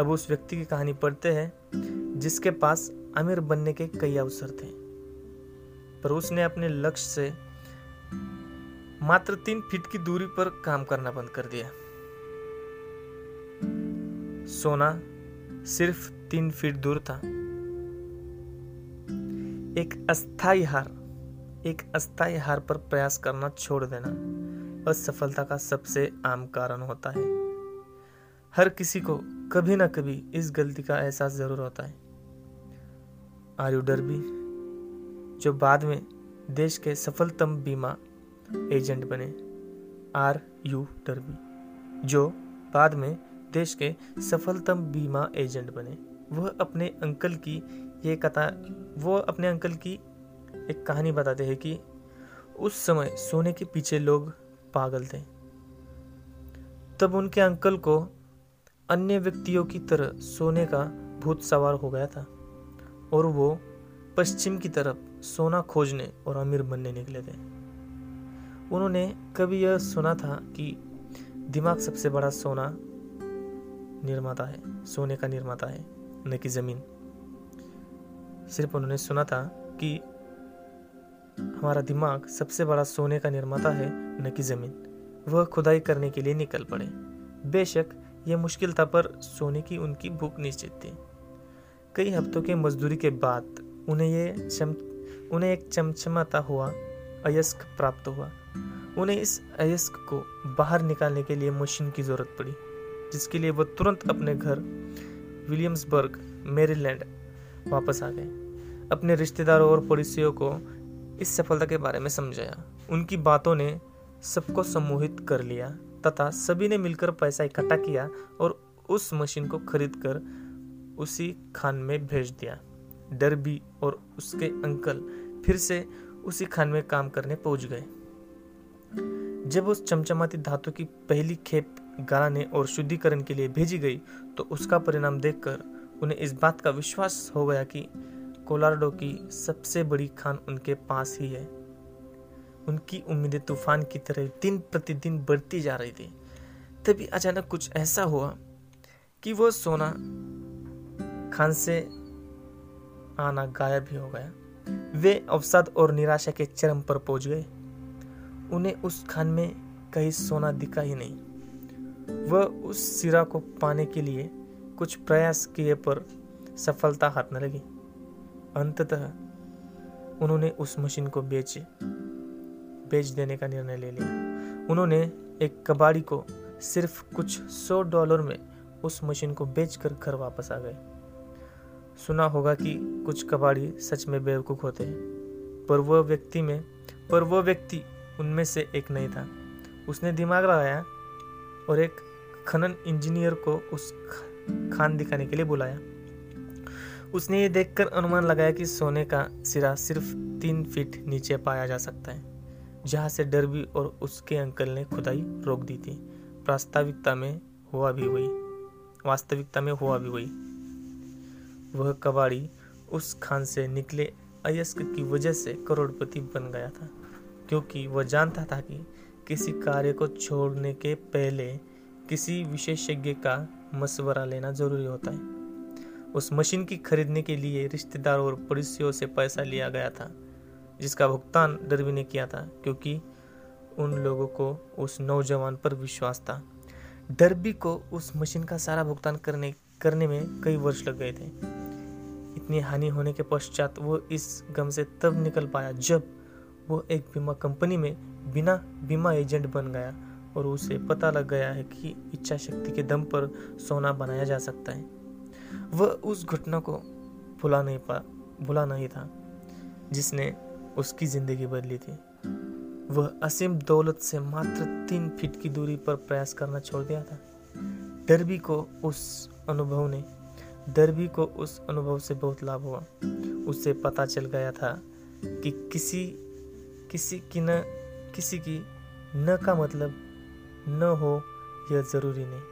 अब उस व्यक्ति की कहानी पढ़ते हैं, जिसके पास अमीर बनने के कई अवसर थे। पर उसने अपने लक्ष्य से मात्र तीन फीट की दूरी पर काम करना बंद कर दिया। सोना सिर्फ़ तीन फीट दूर था। एक अस्थाई हार, एक अस्थाई हार पर प्रयास करना छोड़ देना। असफलता का सबसे आम कारण होता है। हर किसी को कभी ना कभी इस गलती का एहसास ज़रूर होता है। Are you derby? जो बाद में देश के सफलतम बीमा एजेंट बने, आर यू डरबी? जो बाद में देश के सफलतम बीमा एजेंट बने, वह अपने अंकल की ये कथा, वो अपने अंकल की एक कहानी बताते हैं कि उस समय सोने के पीछे लोग पागल थे। तब उनके अंकल को अन्य व्यक्तियों की तरह सोने का भूत सवार हो गया था और वो पश्चिम की तरफ़ सोना खोजने और अमीर बनने निकले थे। उन्होंने कभी यह सुना था कि दिमाग सबसे बड़ा सोना निर्माता है, सोने का निर्माता है, न कि ज़मीन। सिर्फ़ उन्होंने सुना था कि हमारा दिमाग सबसे बड़ा सोने का निर्माता है न कि ज़मीन। वह खुदाई करने के लिए निकल पड़े। बेशक, यह मुश्किल था, पर सोने की उनकी भूख निश्चित थी। कई हफ्तों के मजदूरी के बाद उन्हें ये चम, उन्हें एक चमचमाता हुआ, अयस्क प्राप्त हुआ। उन्हें इस अयस्क को बाहर निकालने के लिए मशीन की ज़रूरत पड़ी, जिसके लिए वह तुरंत अपने घर, विलियम्सबर्ग, मेरीलैंड, वापस आ गए। अपने रिश्तेदारों और पड़ोसियों को इस सफलता के बारे में समझाया। उनकी बातों ने सबको सम्मोहित कर लिया, तथा सभी ने मिलकर पैसा इकट्ठा किया और उस मशीन को खरीद कर उसी खान में भेज दिया। डरबी और उसके अंकल फिर से उसी खान में काम करने पहुँच गए। जब उस चमचमाती धातु की पहली खेप गलाने और शुद्धिकरण के लिए भेजी गई तो उसका परिणाम देखकर उन्हें इस बात का विश्वास हो गया कि कोलारडो की सबसे बड़ी खान उनके पास ही है। उनकी उम्मीदें तूफ़ान की तरह दिन प्रतिदिन बढ़ती जा रही थी। तभी अचानक कुछ ऐसा हुआ कि वो सोना खान से आना गायब ही हो गया। वे अवसाद और निराशा के चरम पर पहुँच गए। उन्हें उस खान में कहीं सोना दिखा ही नहीं। वह उस सिरा को पाने के लिए कुछ प्रयास किए पर सफलता हाथ न लगी। अंततः उन्होंने उस मशीन को बेच बेच देने का निर्णय ले लिया। उन्होंने एक कबाड़ी को सिर्फ़ कुछ सौ डॉलर में उस मशीन को बेचकर घर वापस आ गए। सुना होगा कि कुछ कबाड़ी सच में बेवकूफ़ होते हैं, पर वह व्यक्ति में, पर वह व्यक्ति उनमें से एक नहीं था। उसने दिमाग लगाया और एक खनन इंजीनियर को उस खान दिखाने के लिए बुलाया। उसने ये देखकर अनुमान लगाया कि सोने का सिरा सिर्फ़ तीन फीट नीचे पाया जा सकता है, जहाँ से डरबी और उसके अंकल ने खुदाई रोक दी थी। प्रास्ताविकता में हुआ भी वही, वास्तविकता में हुआ भी वही। वह कबाड़ी उस खान से निकले अयस्क की वजह से करोड़पति बन गया था, क्योंकि वह जानता था कि किसी कार्य को छोड़ने के पहले किसी विशेषज्ञ का मशवरा लेना ज़रूरी होता है। उस मशीन की खरीदने के लिए रिश्तेदारों और पड़ोसियों से पैसा लिया गया था, जिसका भुगतान डरबी ने किया था, क्योंकि उन लोगों को उस नौजवान पर विश्वास था। डरबी को उस मशीन का सारा भुगतान करने करने में कई वर्ष लग गए थे। इतनी हानि होने के पश्चात वो इस गम से तब निकल पाया जब वो एक बीमा कंपनी में बिना बीमा एजेंट बन गया और उसे पता लग गया है कि इच्छा शक्ति के दम पर सोना बनाया जा सकता है। वह उस घटना को भुला नहीं पा, भुला नहीं था, जिसने उसकी ज़िंदगी बदली थी। वह असीम दौलत से मात्र तीन फीट की दूरी पर प्रयास करना छोड़ दिया था। डरबी को उस अनुभव ने, डरबी को उस अनुभव से बहुत लाभ हुआ। उससे पता चल गया था कि किसी किसी की न, किसी की न का मतलब न हो यह ज़रूरी नहीं।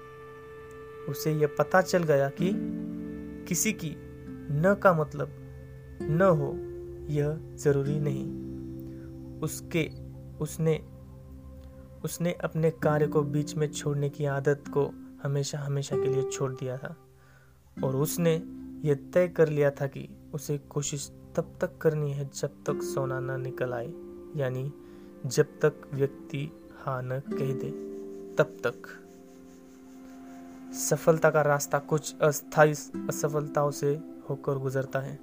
उसे यह पता चल गया कि किसी की न का मतलब न हो, यह ज़रूरी नहीं। उसके, उसने उसने अपने कार्य को बीच में छोड़ने की आदत को हमेशा हमेशा के लिए छोड़ दिया था। और उसने यह तय कर लिया था कि उसे कोशिश तब तक करनी है जब तक सोना न निकल आए, यानी जब तक व्यक्ति हाँ न कह दे, तब तक। सफलता का रास्ता कुछ अस्थायी असफलताओं से होकर गुजरता है।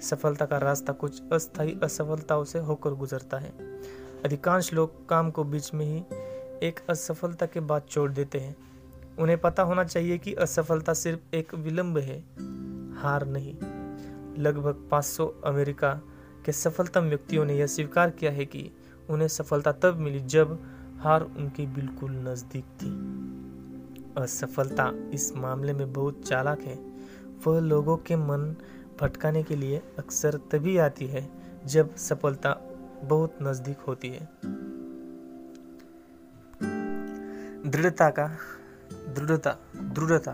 सफलता का रास्ता कुछ अस्थायी असफलताओं से होकर गुजरता है। अधिकांश लोग काम को बीच में ही एक असफलता के बाद छोड़ देते हैं। उन्हें पता होना चाहिए कि असफलता सिर्फ़ एक विलंब है, हार नहीं। लगभग 500 अमेरिका के सफलतम व्यक्तियों ने यह स्वीकार किया है कि उन्हें सफलता तब मिली जब हार उनके बिल्कुल नज़दीक थी। असफलता इस मामले में बहुत चालाक है। वह लोगों के मन भटकाने के लिए अक्सर तभी आती है जब सफलता बहुत नज़दीक होती है। दृढ़ता का, दृढ़ता दृढ़ता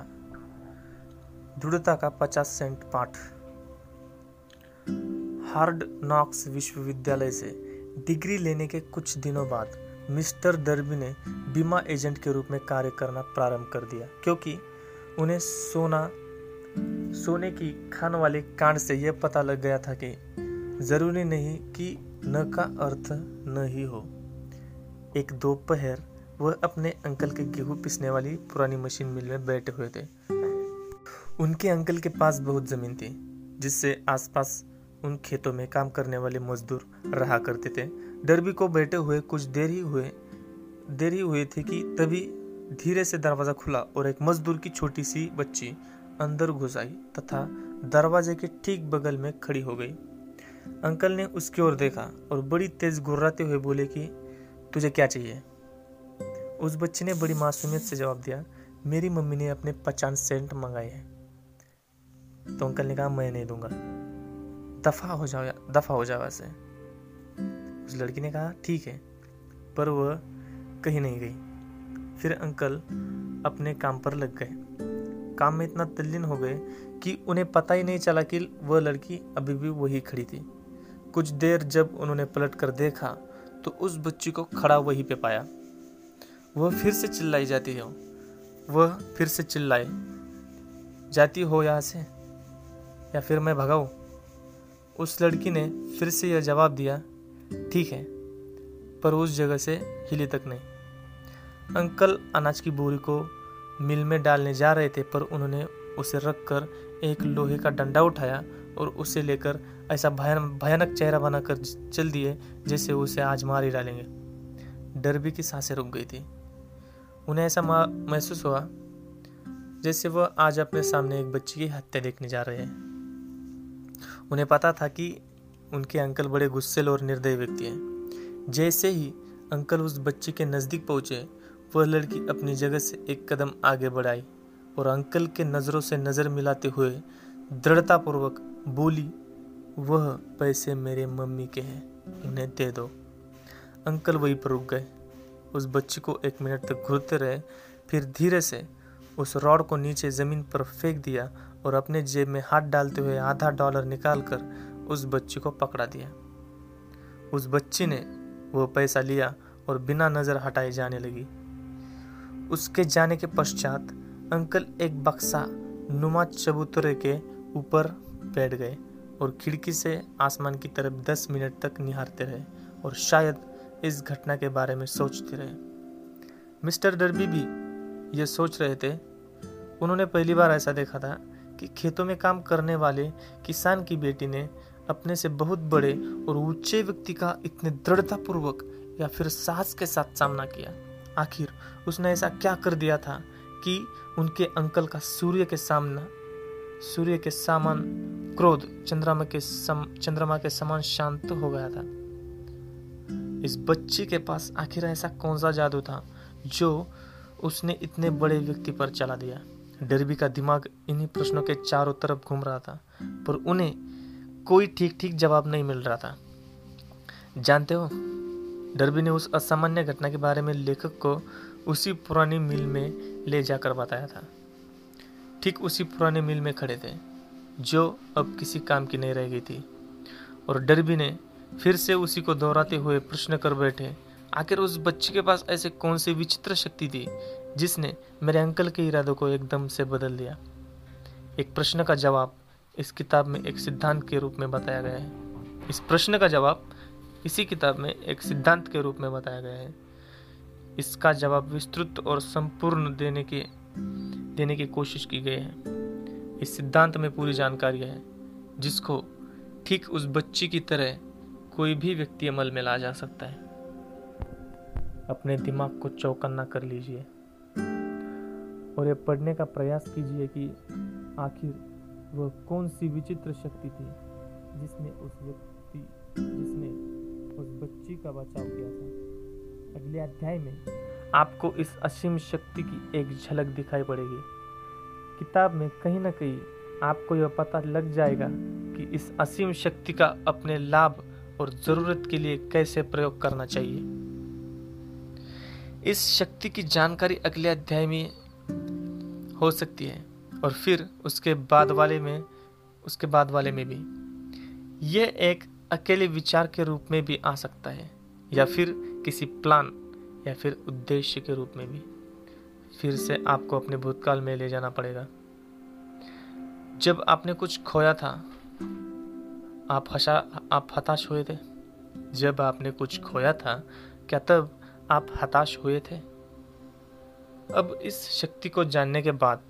दृढ़ता का पचास सेंट पाठ। हार्ड नॉक्स विश्वविद्यालय से डिग्री लेने के कुछ दिनों बाद मिस्टर दर्बी ने बीमा एजेंट के रूप में कार्य करना प्रारंभ कर दिया, क्योंकि उन्हें सोना, सोने की खान वाले कांड से यह पता लग गया था कि ज़रूरी नहीं कि न का अर्थ न ही हो। एक दोपहर वह अपने अंकल के गेहूँ पिसने वाली पुरानी मशीन मिल में बैठे हुए थे। उनके अंकल के पास बहुत ज़मीन थी, जिससे आसपास उन खेतों में काम करने वाले मजदूर रहा करते थे। डरबी को बैठे हुए कुछ देर ही हुए, देर ही हुई थी कि तभी धीरे से दरवाज़ा खुला और एक मजदूर की छोटी सी बच्ची अंदर घुस आई तथा दरवाजे के ठीक बगल में खड़ी हो गई। अंकल ने उसकी ओर देखा और बड़ी तेज गुर्राते हुए बोले कि, तुझे क्या चाहिए? उस बच्ची ने बड़ी मासूमियत से जवाब दिया, मेरी मम्मी ने अपने पचास सेंट मंगाए हैं। तो अंकल ने कहा, मैं नहीं दूँगा। दफ़ा हो जाओ दफ़ा हो जाओ ऐसे। उस लड़की ने कहा, ठीक है। पर वह कहीं नहीं गई। फिर अंकल अपने काम पर लग गए। काम में इतना तल्लीन हो गए कि उन्हें पता ही नहीं चला कि वह लड़की अभी भी वही खड़ी थी। कुछ देर जब उन्होंने पलट कर देखा तो उस बच्ची को खड़ा वहीं पे पाया। वह फिर से चिल्लाई जाती है। वह फिर से चिल्लाए जाती हो यहाँ से? या फिर मैं भगाऊँ? उस लड़की ने फिर से यह जवाब दिया ठीक है, पर उस जगह से हिली तक नहीं। अंकल अनाज की बोरी को मिल में डालने जा रहे थे, पर उन्होंने उसे रखकर एक लोहे का डंडा उठाया और उसे लेकर ऐसा भयान, भयानक चेहरा बनाकर चल दिए, जैसे उसे आज मार ही डालेंगे। डरबी की साँसें रुक गई थी। उन्हें ऐसा महसूस हुआ जैसे वह आज अपने सामने एक बच्ची की हत्या देखने जा रहे हैं। उन्हें पता था कि उनके अंकल बड़े गुस्सेल और निर्दय व्यक्ति हैं। जैसे ही अंकल उस बच्चे के नज़दीक पहुँचे, वह लड़की अपनी जगह से एक कदम आगे बढ़ाई और अंकल के नज़रों से नज़र मिलाते हुए दृढ़तापूर्वक बोली, वह पैसे मेरे मम्मी के हैं, उन्हें दे दो। अंकल वहीं पर रुक गए। उस बच्ची को एक मिनट तक घूरते रहे, फिर धीरे से उस रॉड को नीचे ज़मीन पर फेंक दिया और अपने जेब में हाथ डालते हुए आधा डॉलर निकालकर उस बच्ची को पकड़ा दिया। उस बच्ची ने वो पैसा लिया और बिना नज़र हटाए जाने लगी। उसके जाने के पश्चात अंकल एक बक्सा नुमा चबूतरे के ऊपर बैठ गए और खिड़की से आसमान की तरफ़ दस मिनट तक निहारते रहे और शायद इस घटना के बारे में सोचते रहे। मिस्टर डरबी भी ये सोच रहे थे। उन्होंने पहली बार ऐसा देखा था कि खेतों में काम करने वाले किसान की बेटी ने अपने से बहुत बड़े और ऊँचे व्यक्ति का इतने दृढ़तापूर्वक या फिर साहस के साथ सामना किया। आखिर उसने ऐसा क्या कर दिया था कि उनके अंकल का सूर्य के सामना सूर्य के सामान क्रोध चंद्रमा के सम, चंद्रमा के समान शांत हो गया था। इस बच्ची के पास आखिर ऐसा कौन सा जादू था जो उसने इतने बड़े व्यक्ति पर चला दिया? डरबी का दिमाग इन्हीं प्रश्नों के चारों तरफ़ घूम रहा था पर उन्हें कोई ठीक ठीक जवाब नहीं मिल रहा था। जानते हो, डरबी ने उस असामान्य घटना के बारे में लेखक को उसी पुरानी मिल में ले जाकर बताया था। ठीक उसी पुराने मिल में खड़े थे, जो अब किसी काम की नहीं रह गई थी। और डरबी ने फिर से उसी को दोहराते हुए प्रश्न कर बैठे, आखिर उस बच्चे के पास ऐसे कौन सी विचित्र शक्ति थी, जिसने मेरे अंकल के इरादों को एकदम से बदल दिया? एक प्रश्न का जवाब इस किताब में एक सिद्धांत के रूप में बताया गया है। इस प्रश्न का जवाब इसी किताब में एक सिद्धांत के रूप में बताया गया है। इसका जवाब विस्तृत और संपूर्ण देने की देने की कोशिश की गई है। इस सिद्धांत में पूरी जानकारी है, जिसको ठीक उस बच्ची की तरह कोई भी व्यक्ति अमल में ला जा सकता है। अपने दिमाग को चौकन्ना कर लीजिए और ये पढ़ने का प्रयास कीजिए कि आखिर वह कौन सी विचित्र शक्ति थी जिसने उस व्यक्ति, जिसने उस बच्ची का बचाव किया था? अगले अध्याय में आपको इस असीम शक्ति की एक झलक दिखाई पड़ेगी। किताब में कहीं ना कहीं आपको यह पता लग जाएगा कि इस असीम शक्ति का अपने लाभ और ज़रूरत के लिए कैसे प्रयोग करना चाहिए। इस शक्ति की जानकारी अगले अध्याय में हो सकती है। और फिर उसके बाद वाले में, उसके बाद वाले में भी। यह एक अकेले विचार के रूप में भी आ सकता है, या फिर किसी प्लान, या फिर उद्देश्य के रूप में भी। फिर से आपको अपने भूतकाल में ले जाना पड़ेगा। जब आपने कुछ खोया था, आप हशा, आप हताश हुए थे। जब आपने कुछ खोया था, क्या तब आप हताश हुए थे? अब इस शक्ति को जानने के बाद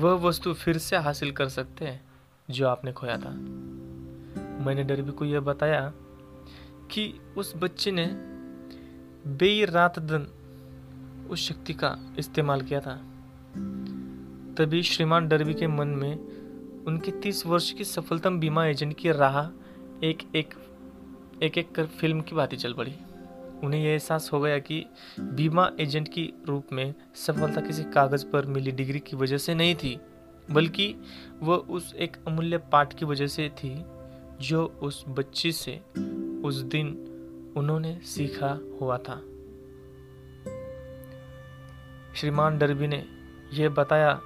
वह वस्तु फिर से हासिल कर सकते हैं जो आपने खोया था। मैंने डरबी को यह बताया कि उस बच्चे ने बेई रात दिन उस शक्ति का इस्तेमाल किया था। तभी श्रीमान डरबी के मन में उनके तीस वर्ष की सफलतम बीमा एजेंट की राह एक एक एक एक कर फ़िल्म की बातें चल पड़ी। उन्हें यह एहसास हो गया कि बीमा एजेंट की रूप में सफलता किसी कागज़ पर मिली डिग्री की वजह से नहीं थी, बल्कि वह उस एक अमूल्य पाठ की वजह से थी, जो उस बच्ची से उस दिन उन्होंने सीखा हुआ था। श्रीमान डरबी ने यह बताया,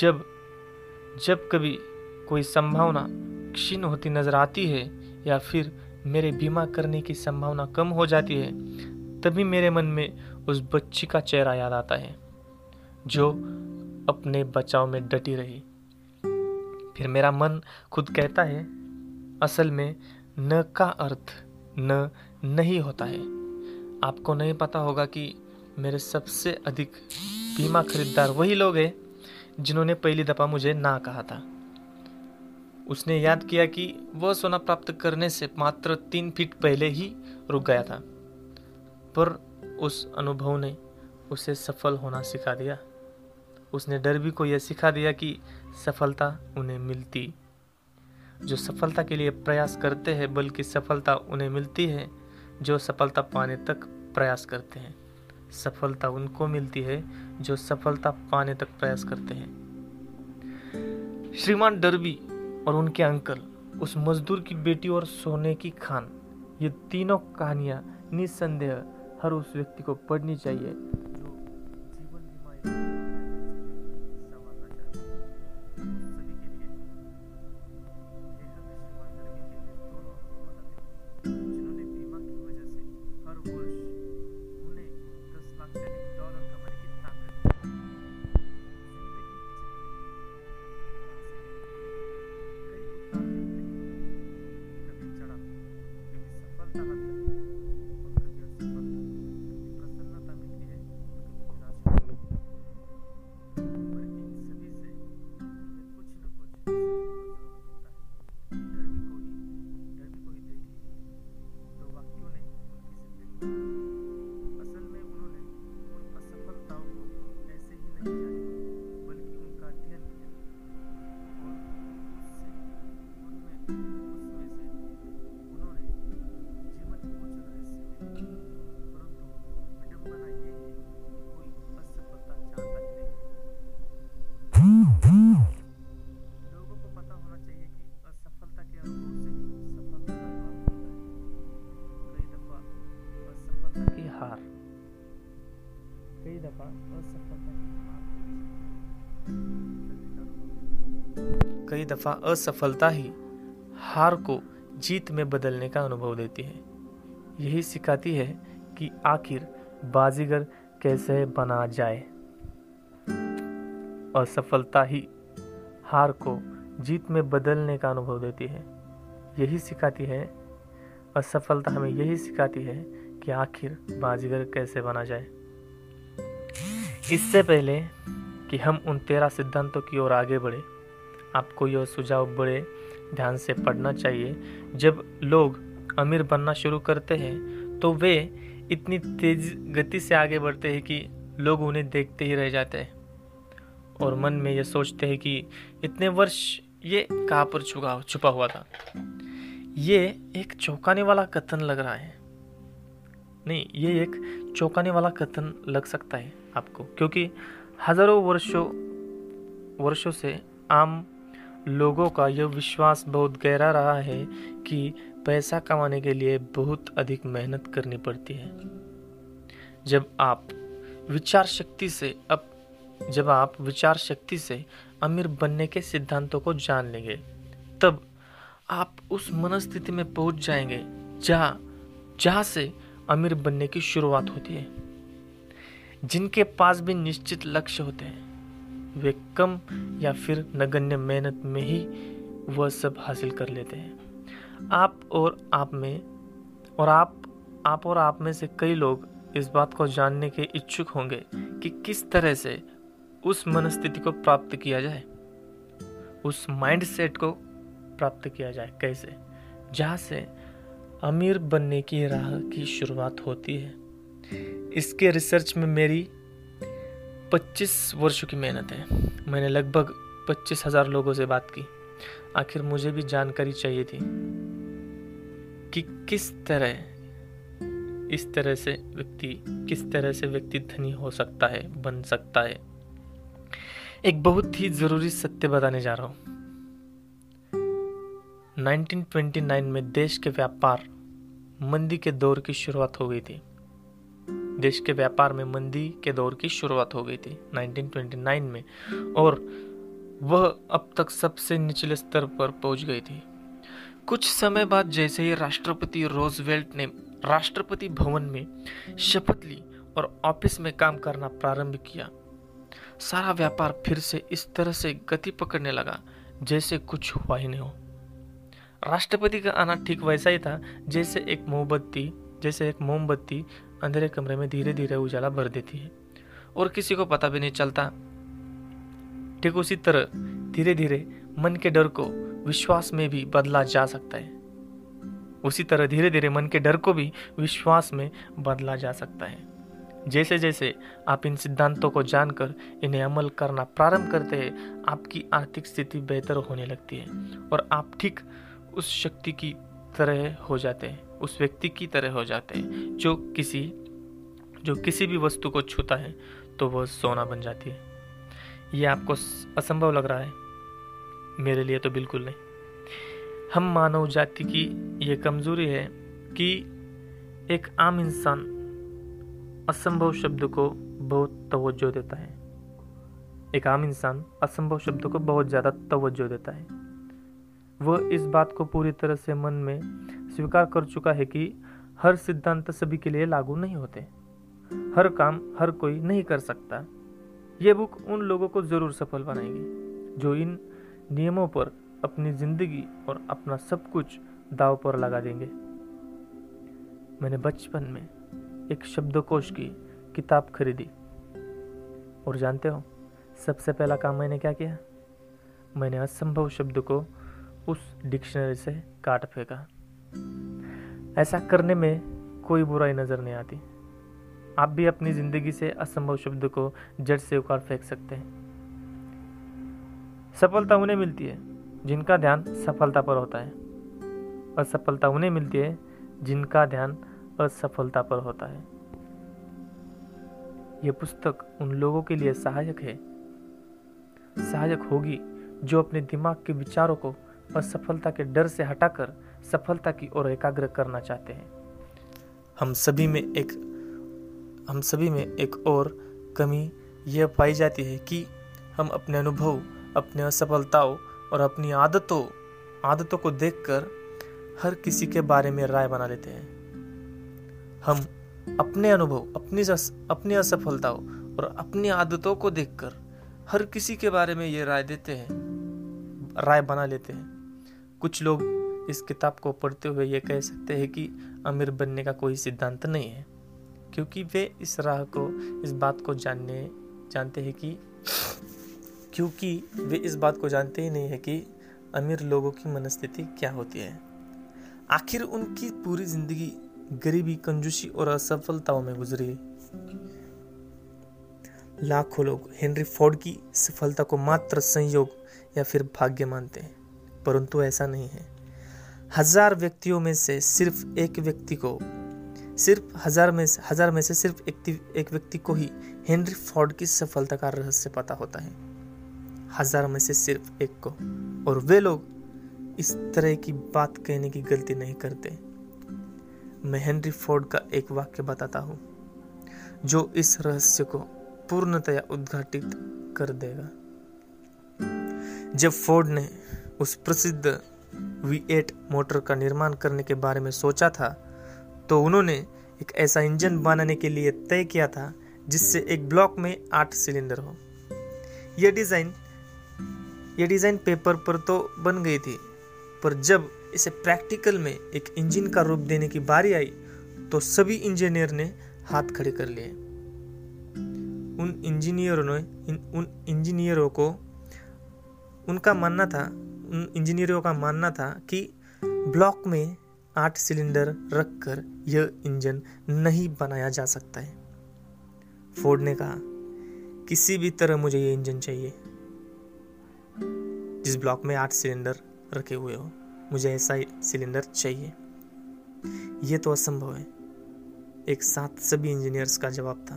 जब जब कभी कोई संभावना क्षीण होती नज़र आती है या फिर मेरे बीमा करने की संभावना कम हो जाती है, तभी मेरे मन में उस बच्ची का चेहरा याद आता है, जो अपने बचाव में डटी रही। फिर मेरा मन खुद कहता है, असल में न का अर्थ न, नहीं होता है। आपको नहीं पता होगा कि मेरे सबसे अधिक बीमा खरीदार वही लोग हैं, जिन्होंने पहली दफ़ा मुझे ना कहा था। उसने याद किया कि वह सोना प्राप्त करने से मात्र तीन फीट पहले ही रुक गया था। पर उस अनुभव ने उसे सफल होना सिखा दिया। उसने डर भी को यह सिखा दिया कि सफलता उन्हें मिलती। जो सफलता के लिए प्रयास करते हैं, बल्कि सफलता उन्हें मिलती है, जो सफलता पाने तक प्रयास करते हैं। सफलता उनको मिलती है, जो सफलता पाने तक प्रयास करते हैं। श्रीमान डरबी और उनके अंकल, उस मजदूर की बेटी और सोने की खान। ये तीनों कहानियाँ निसंदेह हर उस व्यक्ति को पढ़नी चाहिए। दफ़ा असफलता ही हार को जीत में बदलने का अनुभव देती है। यही सिखाती है कि आखिर बाजीगर कैसे बना जाए। असफलता ही हार को जीत में बदलने का अनुभव देती है। यही सिखाती है, असफलता हमें यही सिखाती है कि आखिर बाजीगर कैसे बना जाए। इससे पहले कि हम उन तेरह सिद्धांतों की ओर आगे बढ़े आपको यह सुझाव बड़े ध्यान से पढ़ना चाहिए। जब लोग अमीर बनना शुरू करते हैं तो वे इतनी तेज गति से आगे बढ़ते हैं कि लोग उन्हें देखते ही रह जाते हैं और मन में ये सोचते हैं कि इतने वर्ष ये कहाँ पर छुपा छुपा हुआ था। ये एक चौंकाने वाला कथन लग रहा है। नहीं, ये एक चौंकाने वाला कथन लग सकता है आपको, क्योंकि हज़ारों वर्षों वर्षों से आम लोगों का यह विश्वास बहुत गहरा रहा है कि पैसा कमाने के लिए बहुत अधिक मेहनत करनी पड़ती है। जब आप विचार शक्ति से अब जब आप विचार शक्ति से अमीर बनने के सिद्धांतों को जान लेंगे, तब आप उस मनस्थिति में पहुँच जाएँगे जहाँ जहाँ से अमीर बनने की शुरुआत होती है, जिनके पास भी निश्चित लक्ष्य होते हैं। वे कम या फिर नगण्य मेहनत में ही वह सब हासिल कर लेते हैं। आप और आप में, और आप आप और आप में से कई लोग इस बात को जानने के इच्छुक होंगे कि किस तरह से उस मनस्थिति को प्राप्त किया जाए। उस माइंड सेट को प्राप्त किया जाए। कैसे? जहाँ से अमीर बनने की राह की शुरुआत होती है। इसके रिसर्च में मेरी 25 वर्षों की मेहनत है। मैंने लगभग पच्चीस हज़ार लोगों से बात की। आखिर मुझे भी जानकारी चाहिए थी कि किस तरह, इस तरह से व्यक्ति, किस तरह से व्यक्ति धनी हो सकता है, बन सकता है। एक बहुत ही ज़रूरी सत्य बताने जा रहा हूँ। 1929 में देश के व्यापार मंदी के दौर की शुरुआत हो गई थी। देश के व्यापार में मंदी के दौर की शुरुआत हो गई थी 1929 में, और वह अब तक सबसे निचले स्तर पर पहुँच गई थी। कुछ समय बाद जैसे ही राष्ट्रपति रोजवेल्ट ने राष्ट्रपति भवन में शपथ ली और ऑफ़िस में काम करना प्रारंभ किया, सारा व्यापार फिर से इस तरह से गति पकड़ने लगा, जैसे कुछ हुआ ही नहीं हो। राष्ट्रपति का आना ठीक वैसा ही था, जैसे एक मोमबत्ती, जैसे एक मोमबत्ती अंधेरे कमरे में धीरे धीरे उजाला भर देती है और किसी को पता भी नहीं चलता। ठीक उसी तरह धीरे धीरे मन के डर को विश्वास में भी बदला जा सकता है। उसी तरह धीरे धीरे मन के डर को भी विश्वास में बदला जा सकता है। जैसे जैसे आप इन सिद्धांतों को जानकर इन्हें अमल करना प्रारंभ करते हैं, आपकी आर्थिक स्थिति बेहतर होने लगती है और आप ठीक उस शक्ति की तरह हो जाते हैं, उस व्यक्ति की तरह हो जाते हैं। जो किसी जो किसी भी वस्तु को छूता है तो वह सोना बन जाती है। यह आपको असंभव लग रहा है? मेरे लिए तो बिल्कुल नहीं। हम मानव जाति की यह कमज़ोरी है कि एक आम इंसान असंभव शब्द को बहुत तवज्जो देता है। एक आम इंसान असंभव शब्द को बहुत ज़्यादा तवज्जो देता है। वह इस बात को पूरी तरह से मन में स्वीकार कर चुका है कि हर सिद्धांत सभी के लिए लागू नहीं होते। हर काम हर कोई नहीं कर सकता। ये बुक उन लोगों को ज़रूर सफल बनाएगी, जो इन नियमों पर अपनी ज़िंदगी और अपना सब कुछ दाव पर लगा देंगे। मैंने बचपन में एक शब्दकोश की किताब खरीदी। और जानते हो, सबसे पहला काम मैंने क्या किया? मैंने असंभव शब्द को उस डिक्शनरी से काट फेंका। ऐसा करने में कोई बुराई नज़र नहीं आती। आप भी अपनी ज़िंदगी से असंभव शब्द को जड़ से उखाड़ फेंक सकते हैं। सफलता उन्हें मिलती है, जिनका ध्यान सफलता पर होता है। असफलता उन्हें मिलती है, जिनका ध्यान असफलता पर होता है। यह पुस्तक उन लोगों के लिए सहायक है। सहायक होगी जो अपने दिमाग के विचारों को असफलता के डर से हटाकर सफलता की ओर एकाग्र करना चाहते हैं। हम सभी में एक, हम सभी में एक और कमी यह पाई जाती है कि हम अपने अनुभव, अपने असफलताओं और अपनी आदतों आदतों को देखकर हर किसी के बारे में राय बना लेते हैं। हम अपने अनुभव, अपनी अपनी असफलताओं और अपनी आदतों को देखकर हर किसी के बारे में ये राय देते हैं, राय बना लेते हैं। कुछ लोग इस किताब को पढ़ते हुए ये कह सकते हैं कि अमीर बनने का कोई सिद्धांत नहीं है, क्योंकि वे इस राह को, इस बात को जानने, जानते हैं कि, क्योंकि वे इस बात को जानते ही नहीं है कि अमीर लोगों की मनस्थिति क्या होती है। आखिर उनकी पूरी ज़िंदगी गरीबी, कंजूसी और असफलताओं में गुजरी। लाखों लोग हेनरी फोर्ड की सफलता को मात्र संयोग या फिर भाग्य मानते हैं। परंतु ऐसा नहीं है। हज़ार व्यक्तियों में से सिर्फ़ एक व्यक्ति को सिर्फ़ हज़ार में हज़ार में से सिर्फ़ एक, एक व्यक्ति को ही हेनरी फोर्ड की सफलता का रहस्य पता होता है। हज़ार में से सिर्फ़ एक को। और वे लोग इस तरह की बात कहने की गलती नहीं करते। मैं हेनरी फोर्ड का एक वाक्य बताता हूँ जो इस रहस्य को पूर्णतया उद्घाटित कर देगा। जब फोर्ड ने उस प्रसिद्ध V8 मोटर का निर्माण करने के बारे में सोचा था तो उन्होंने एक ऐसा इंजन बनाने के लिए तय किया था, जिससे एक ब्लॉक में आठ सिलेंडर हो। यह डिज़ाइन ये डिज़ाइन पेपर पर तो बन गई थी, पर जब इसे प्रैक्टिकल में एक इंजन का रूप देने की बारी आई तो सभी इंजीनियर ने हाथ खड़े कर लिए। उन इंजीनियरों ने उन इंजीनियरों को, उनका मानना था इंजीनियरों का मानना था कि ब्लॉक में आठ सिलेंडर रखकर यह इंजन नहीं बनाया जा सकता है। फोर्ड ने कहा, किसी भी तरह मुझे ये इंजन चाहिए। जिस ब्लॉक में आठ सिलेंडर रखे हुए हो, मुझे ऐसा सिलेंडर चाहिए। यह तो असंभव है। एक साथ सभी इंजीनियर्स का जवाब था,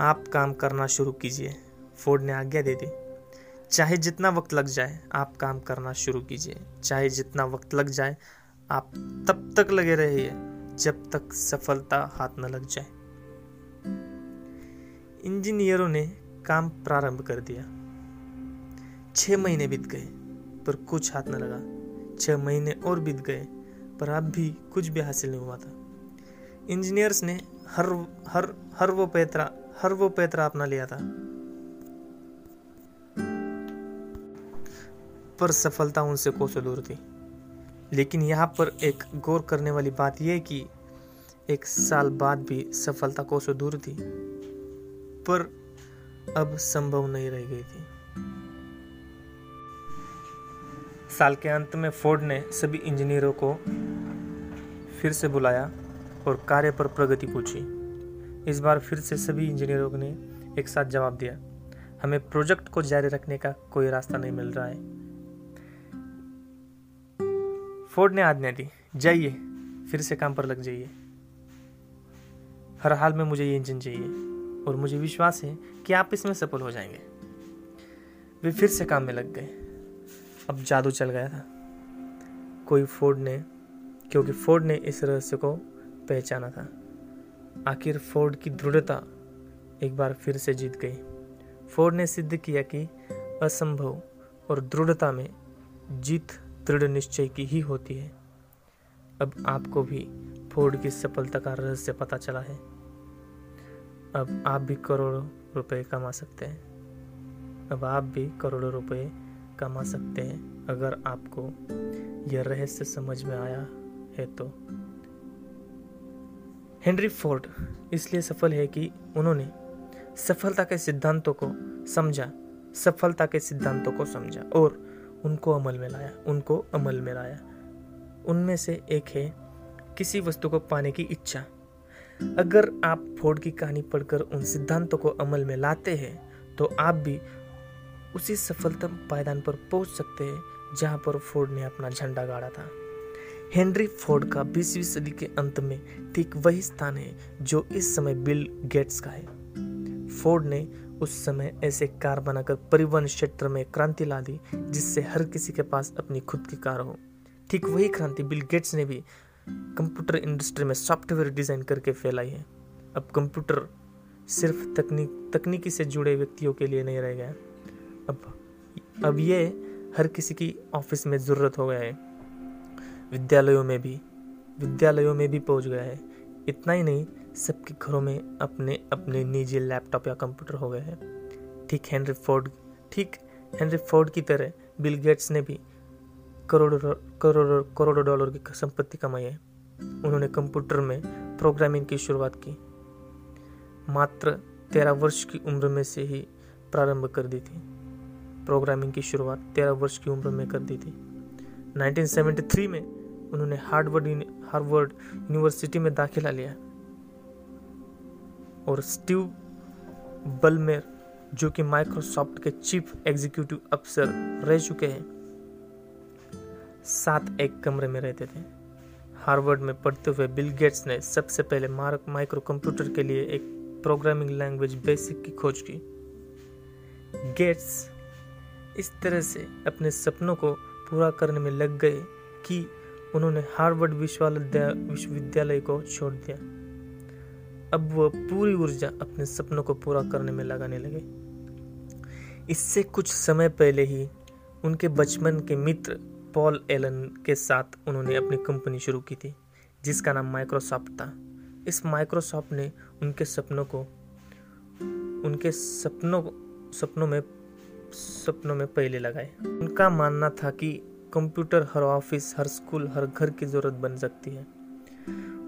आप काम करना शुरू कीजिए। फोर्ड ने आज्ञा दे दी। चाहे जितना वक्त लग जाए, आप काम करना शुरू कीजिए। चाहे जितना वक्त लग जाए, आप तब तक लगे रहिए, जब तक सफलता हाथ न लग जाए। इंजीनियरों ने काम प्रारंभ कर दिया। छह महीने बीत गए, पर कुछ हाथ न लगा। छह महीने और बीत गए, पर अब भी कुछ भी हासिल नहीं हुआ था। इंजीनियर्स ने हर हर हर वो पैतरा, हर वो पैतरा अपना लिया था। पर सफलता उनसे कोसों दूर थी। लेकिन यहाँ पर एक गौर करने वाली बात यह कि एक साल बाद भी सफलता कोसों दूर थी, पर अब संभव नहीं रह गई थी। साल के अंत में फोर्ड ने सभी इंजीनियरों को फिर से बुलाया और कार्य पर प्रगति पूछी। इस बार फिर से सभी इंजीनियरों ने एक साथ जवाब दिया, हमें प्रोजेक्ट को जारी रखने का कोई रास्ता नहीं मिल रहा है। फोर्ड ने आज्ञा दी, जाइए, फिर से काम पर लग जाइए। हर हाल में मुझे ये इंजन चाहिए, और मुझे विश्वास है कि आप इसमें सफल हो जाएँगे। वे फिर से काम में लग गए। अब जादू चल गया था। कोई फोर्ड ने, क्योंकि फोर्ड ने इस रहस्य को पहचाना था। आखिर फोर्ड की दृढ़ता एक बार फिर से जीत गई। फोर्ड ने सिद्ध किया कि असंभव और दृढ़ता में जीत दृढ़ निश्चय की ही होती है। अब आपको भी फोर्ड की सफलता का रहस्य पता चला है। अब आप भी करोड़ों रुपए कमा सकते हैं। अब आप भी करोड़ों रुपए कमा सकते हैं। अगर आपको यह रहस्य समझ में आया है तो। हेनरी फोर्ड इसलिए सफल है कि उन्होंने सफलता के सिद्धांतों को समझा, सफलता के सिद्धांतों को समझा और उनको अमल में लाया, उनको अमल में लाया। उनमें से एक है किसी वस्तु को पाने की इच्छा। अगर आप फोर्ड की कहानी पढ़कर उन सिद्धांतों को अमल में लाते हैं तो आप भी उसी सफलतम पायदान पर पहुँच सकते हैं, जहाँ पर फोर्ड ने अपना झंडा गाड़ा था। हेनरी फोर्ड का बीसवीं सदी के अंत में ठीक वही स्थान है जो इस समय बिल गेट्स का है। फोर्ड ने उस समय ऐसे कार बनाकर परिवहन क्षेत्र में क्रांति ला दी, जिससे हर किसी के पास अपनी खुद की कार हो। ठीक वही क्रांति बिल गेट्स ने भी कंप्यूटर इंडस्ट्री में सॉफ्टवेयर डिज़ाइन करके फैलाई है। अब कंप्यूटर सिर्फ़ तकनीक तकनीकी से जुड़े व्यक्तियों के लिए नहीं रह गया। अब अब ये हर किसी की ऑफ़िस में ज़रूरत हो गया है। विद्यालयों में भी, विद्यालयों में भी पहुँच गया है। इतना ही नहीं सबके घरों में अपने अपने निजी लैपटॉप या कंप्यूटर हो गए हैं। ठीक हेनरी फोर्ड, ठीक हेनरी फोर्ड की तरह बिल गेट्स ने भी करोड़ों करोड़ों करोड़ों डॉलर की संपत्ति कमाई है। उन्होंने कंप्यूटर में प्रोग्रामिंग की शुरुआत की। मात्र तेरह वर्ष की उम्र में से ही प्रारंभ कर दी थी। प्रोग्रामिंग की शुरुआत तेरह वर्ष की उम्र में कर दी थी। 1973 में उन्होंने हार्डवर्ड हार्वर्ड यूनिवर्सिटी में दाखिला लिया। और स्टीव बलमेर, जो कि माइक्रोसॉफ्ट के चीफ एग्जीक्यूटिव अफसर रह चुके हैं, साथ एक कमरे में रहते थे। हार्वर्ड में पढ़ते हुए बिल गेट्स ने सबसे पहले मार्क माइक्रो कंप्यूटर के लिए एक प्रोग्रामिंग लैंग्वेज बेसिक की खोज की। गेट्स इस तरह से अपने सपनों को पूरा करने में लग गए कि उन्होंने हार्वर्ड विश्वविद्यालय को छोड़ दिया। अब वह पूरी ऊर्जा अपने सपनों को पूरा करने में लगाने लगे। इससे कुछ समय पहले ही उनके बचपन के मित्र पॉल एलन के साथ उन्होंने अपनी कंपनी शुरू की थी, जिसका नाम माइक्रोसॉफ्ट था। इस माइक्रोसॉफ्ट ने उनके सपनों को, उनके सपनों सपनों में सपनों में पहले लगाए। उनका मानना था कि कंप्यूटर हर ऑफ़िस, हर स्कूल, हर घर की ज़रूरत बन सकती है।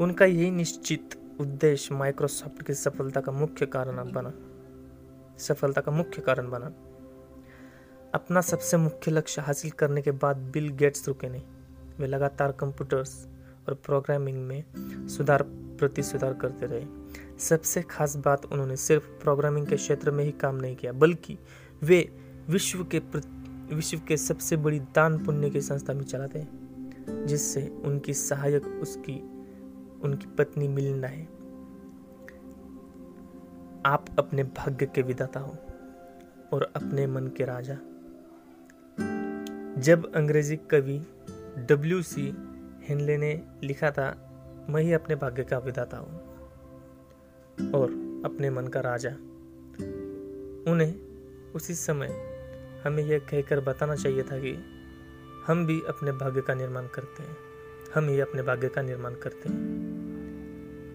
उनका यही निश्चित उद्देश्य माइक्रोसॉफ्ट की सफलता का मुख्य कारण बना। सफलता का मुख्य कारण बना। अपना सबसे मुख्य लक्ष्य हासिल करने के बाद बिल गेट्स रुके नहीं। वे लगातार कंप्यूटर्स और प्रोग्रामिंग में सुधार, प्रति सुधार करते रहे। सबसे खास बात उन्होंने सिर्फ़ प्रोग्रामिंग के क्षेत्र में ही काम नहीं किया, बल्कि वे विश्व के विश्व के सबसे बड़ी दान पुण्य की संस्था भी चलाते जिससे उनकी सहायक उसकी उनकी पत्नी मिलना है। आप अपने भाग्य के विदाता हो और अपने मन के राजा। जब अंग्रेज़ी कवि डब्ल्यू सी हेनले ने लिखा था, मैं ही अपने भाग्य का विदाता हूँ और अपने मन का राजा। उन्हें उसी समय हमें यह कहकर बताना चाहिए था कि हम भी अपने भाग्य का निर्माण करते हैं। हम ही अपने भाग्य का निर्माण करते हैं।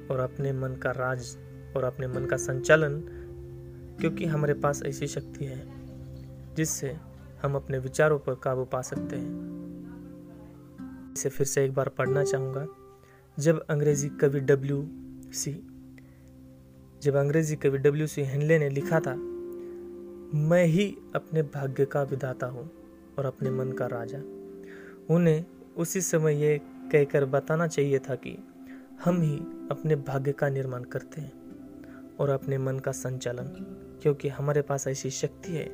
और अपने मन का राज और अपने मन का संचालन, क्योंकि हमारे पास ऐसी शक्ति है, जिससे हम अपने विचारों पर काबू पा सकते हैं। इसे फिर से एक बार पढ़ना चाहूँगा। जब अंग्रेज़ी कवि डब्ल्यू सी जब अंग्रेज़ी कवि डब्ल्यू सी हेनले ने लिखा था, मैं ही अपने भाग्य का विधाता हूँ और अपने मन का राजा। उन्हें उसी समय ये कहकर बताना चाहिए था कि हम ही अपने भाग्य का निर्माण करते हैं और अपने मन का संचालन, क्योंकि हमारे पास ऐसी शक्ति है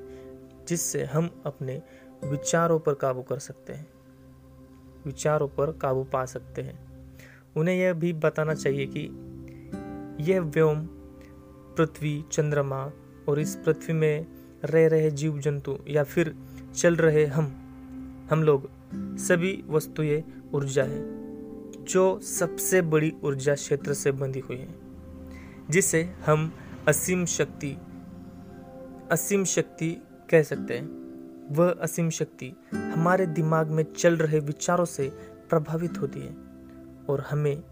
जिससे हम अपने विचारों पर काबू कर सकते हैं, विचारों पर काबू पा सकते हैं। उन्हें यह भी बताना चाहिए कि यह व्योम पृथ्वी, चंद्रमा और इस पृथ्वी में रह रहे जीव जंतु या फिर चल रहे हम हम लोग सभी वस्तुएँ ऊर्जा है, जो सबसे बड़ी ऊर्जा क्षेत्र से बंधी हुई है, जिसे हम असीम शक्ति असीम शक्ति कह सकते हैं। वह असीम शक्ति हमारे दिमाग में चल रहे विचारों से प्रभावित होती है और हमें,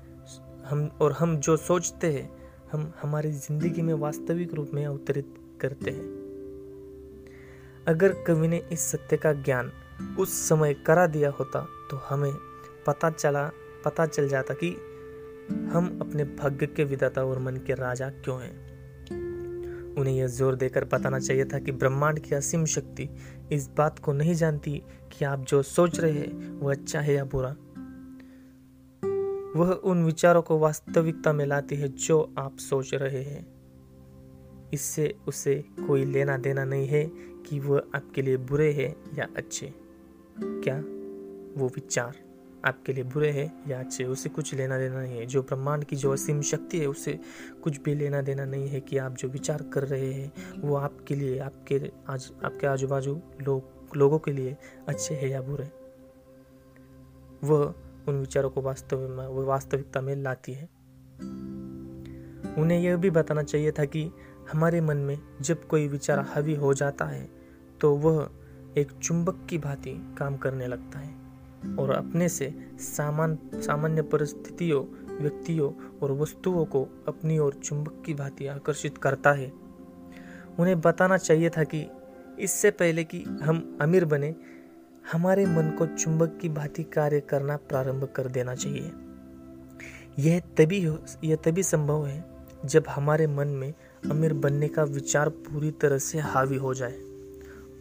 हम, और हम जो सोचते हैं, हम हमारी ज़िंदगी में वास्तविक रूप में अवतरित करते हैं। अगर कवि ने इस सत्य का ज्ञान उस समय करा दिया होता तो हमें पता चला, पता चल जाता कि हम अपने भाग्य के विदाता और मन के राजा क्यों हैं। उन्हें यह ज़ोर देकर बताना चाहिए था कि ब्रह्मांड की असीम शक्ति इस बात को नहीं जानती कि आप जो सोच रहे हैं, वह अच्छा है या बुरा। वह उन विचारों को वास्तविकता में लाती है जो आप सोच रहे हैं। इससे उसे कोई लेना देना नहीं है कि वह आपके लिए बुरे हैं या अच्छे। क्या? वो विचार। आपके लिए बुरे हैं, या अच्छे, उसे कुछ लेना देना नहीं है। जो ब्रह्मांड की जो असीम शक्ति है, उसे कुछ भी लेना देना नहीं है कि आप जो विचार कर रहे हैं, वो आपके लिए, आपके आज, आपके आजू बाजू लोग, लोगों के लिए अच्छे है या बुरे। वह उन विचारों को वास्तव में वास्तविकता में लाती है। उन्हें यह भी बताना चाहिए था कि हमारे मन में जब कोई विचार हावी हो जाता है तो वह एक चुंबक की भांति काम करने लगता है। और अपने से सामान, सामान्य परिस्थितियों, व्यक्तियों और वस्तुओं को अपनी ओर चुंबक की भांति आकर्षित करता है। उन्हें बताना चाहिए था कि इससे पहले कि हम अमीर बने, हमारे मन को चुंबक की भांति कार्य करना प्रारंभ कर देना चाहिए। यह तभी हो, यह तभी संभव है जब हमारे मन में अमीर बनने का विचार पूरी तरह से हावी हो जाए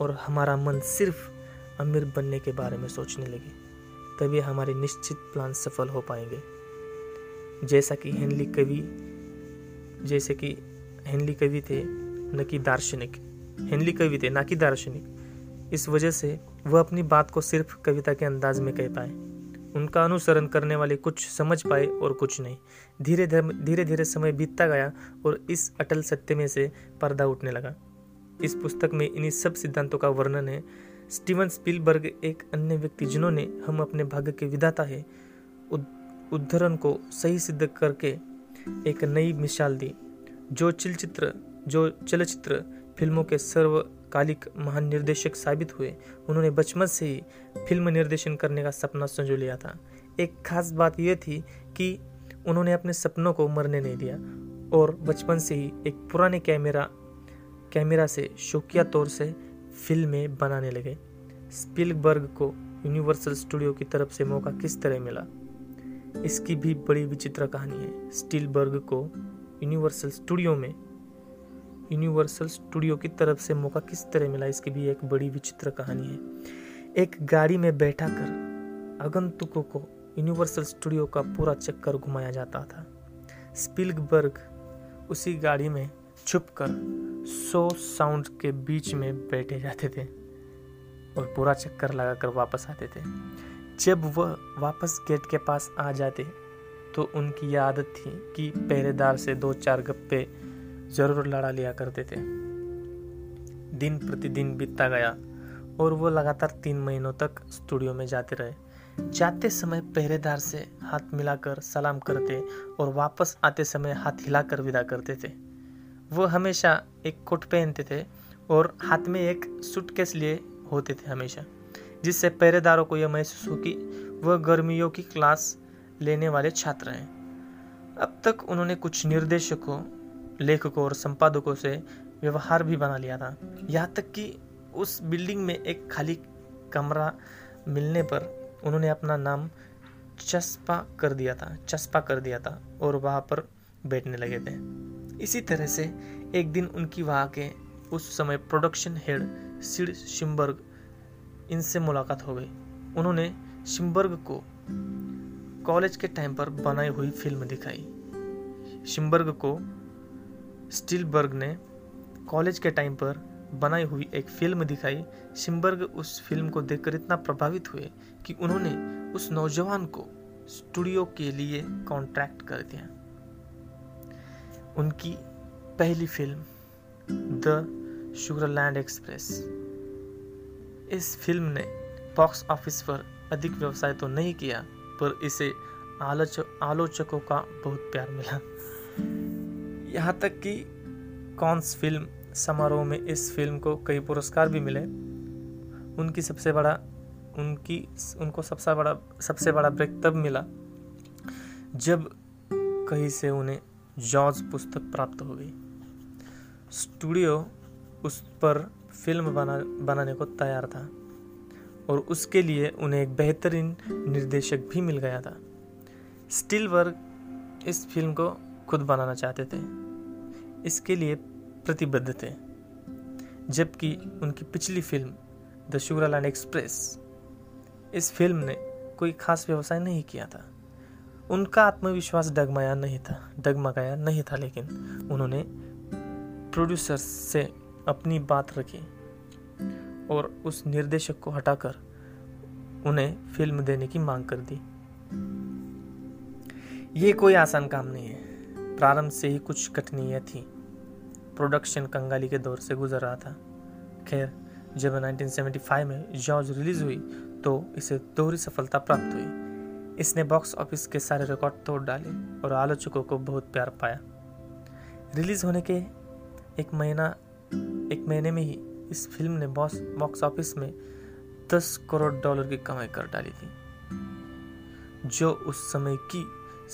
और हमारा मन सिर्फ़ अमीर बनने के बारे में सोचने लगे। तभी हमारे निश्चित प्लान सफल हो पाएँगे। जैसा कि हेनली कवि, जैसे कि हेनली कवि थे, न कि दार्शनिक। हेनली कवि थे, ना कि दार्शनिक। इस वजह से वह अपनी बात को सिर्फ़ कविता के अंदाज में कह पाए। उनका अनुसरण करने वाले कुछ समझ पाए और कुछ नहीं। धीरे धीरे धीरे समय बीतता गया और इस अटल सत्य में से पर्दा उठने लगा। इस पुस्तक में इन्हीं सब सिद्धांतों का वर्णन है स्टीवन स्पीलबर्ग एक अन्य व्यक्ति जिन्होंने हम अपने भाग्य के विधाता है उद्धरण को सही सिद्ध करके एक नई मिसाल दी। जो चलचित्र जो चलचित्र फ़िल्मों के सर्वकालिक महान निर्देशक साबित हुए, उन्होंने बचपन से ही फ़िल्म निर्देशन करने का सपना संजो लिया था। एक खास बात यह थी कि उन्होंने अपने सपनों को मरने नहीं दिया और बचपन से ही एक पुराने कैमरा कैमरा से शौकिया तौर से फ़िल्में बनाने लगे। स्पिलबर्ग को यूनिवर्सल स्टूडियो की तरफ़ से मौका किस तरह मिला? इसकी भी बड़ी विचित्र कहानी है। स्टीलबर्ग को यूनिवर्सल स्टूडियो में, यूनिवर्सल स्टूडियो की तरफ़ से मौका किस तरह मिला, इसकी भी एक बड़ी विचित्र कहानी है। एक गाड़ी में बैठा कर आगंतुकों को यूनिवर्सल स्टूडियो का पूरा चक्कर घुमाया जाता था। स्पिलबर्ग उसी गाड़ी में छुप कर सौ साउंड के बीच में बैठे जाते थे और पूरा चक्कर लगाकर वापस आते थे। जब वह वापस गेट के पास आ जाते तो उनकी यह आदत थी कि पहरेदार से दो चार गप्पे ज़रूर लड़ा लिया करते थे। दिन प्रतिदिन बीतता गया और वो लगातार तीन महीनों तक स्टूडियो में जाते रहे। जाते समय पहरेदार से हाथ मिलाकर सलाम करते और वापस आते समय हाथ हिलाकर विदा करते थे। वो हमेशा एक कोट पहनते थे और हाथ में एक सूटकेस लिए होते थे हमेशा, जिससे पहरेदारों को यह महसूस हो कि वह गर्मियों की क्लास लेने वाले छात्र हैं। अब तक उन्होंने कुछ निर्देशकों, लेखकों और संपादकों से व्यवहार भी बना लिया था। यहाँ तक कि उस बिल्डिंग में एक खाली कमरा मिलने पर उन्होंने अपना नाम चस्पा कर दिया था, चस्पा कर दिया था और वहाँ पर बैठने लगे थे। इसी तरह से एक दिन उनकी वहाँ के उस समय प्रोडक्शन हेड सिड शिम्बर्ग इनसे मुलाकात हो गई। उन्होंने शिम्बर्ग को कॉलेज के टाइम पर बनाई हुई फ़िल्म दिखाई। शिम्बर्ग को स्टीलबर्ग ने कॉलेज के टाइम पर बनाई हुई एक फ़िल्म दिखाई। शिम्बर्ग उस फ़िल्म को देखकर इतना प्रभावित हुए कि उन्होंने उस नौजवान को स्टूडियो के लिए कॉन्ट्रैक्ट कर दिया। उनकी पहली फ़िल्म, द शुगरलैंड एक्सप्रेस। इस फ़िल्म ने बॉक्स ऑफ़िस पर अधिक व्यवसाय तो नहीं किया, पर इसे आलोचक आलोचकों का बहुत प्यार मिला। यहाँ तक कि कॉन्स फ़िल्म समारोह में इस फ़िल्म को कई पुरस्कार भी मिले? उनकी सबसे बड़ा, उनकी, उनको सबसे बड़ा सबसे बड़ा ब्रेक तब मिला जब कहीं से उन्हें जॉर्ज पुस्तक प्राप्त हो गई। स्टूडियो उस पर फ़िल्म बना, बनाने को तैयार था और उसके लिए उन्हें एक बेहतरीन निर्देशक भी मिल गया था। स्टीलवर्ग इस फ़िल्म को खुद बनाना चाहते थे। इसके लिए प्रतिबद्ध थे, जबकि उनकी पिछली फ़िल्म द शुगरलैंड एक्सप्रेस। इस फ़िल्म ने कोई खास व्यवसाय नहीं किया था। उनका आत्मविश्वास डगमया नहीं था, डगमगाया नहीं था, लेकिन उन्होंने प्रोड्यूसर से अपनी बात रखी और उस निर्देशक को हटाकर उन्हें फ़िल्म देने की मांग कर दी। ये कोई आसान काम नहीं है। प्रारंभ से ही कुछ कठिनाइयाँ थी। प्रोडक्शन कंगाली के दौर से गुजर रहा था। खैर, जब 1975 में जॉर्ज रिलीज़ हुई तो इसे दोहरी सफलता प्राप्त हुई। इसने बॉक्स ऑफ़िस के सारे रिकॉर्ड तोड़ डाले और आलोचकों को बहुत प्यार पाया। रिलीज़ होने के एक महीना, एक महीने में ही इस फ़िल्म ने बॉक्स बॉक्स ऑफ़िस में 10 करोड़ डॉलर की कमाई कर डाली थी, जो उस समय की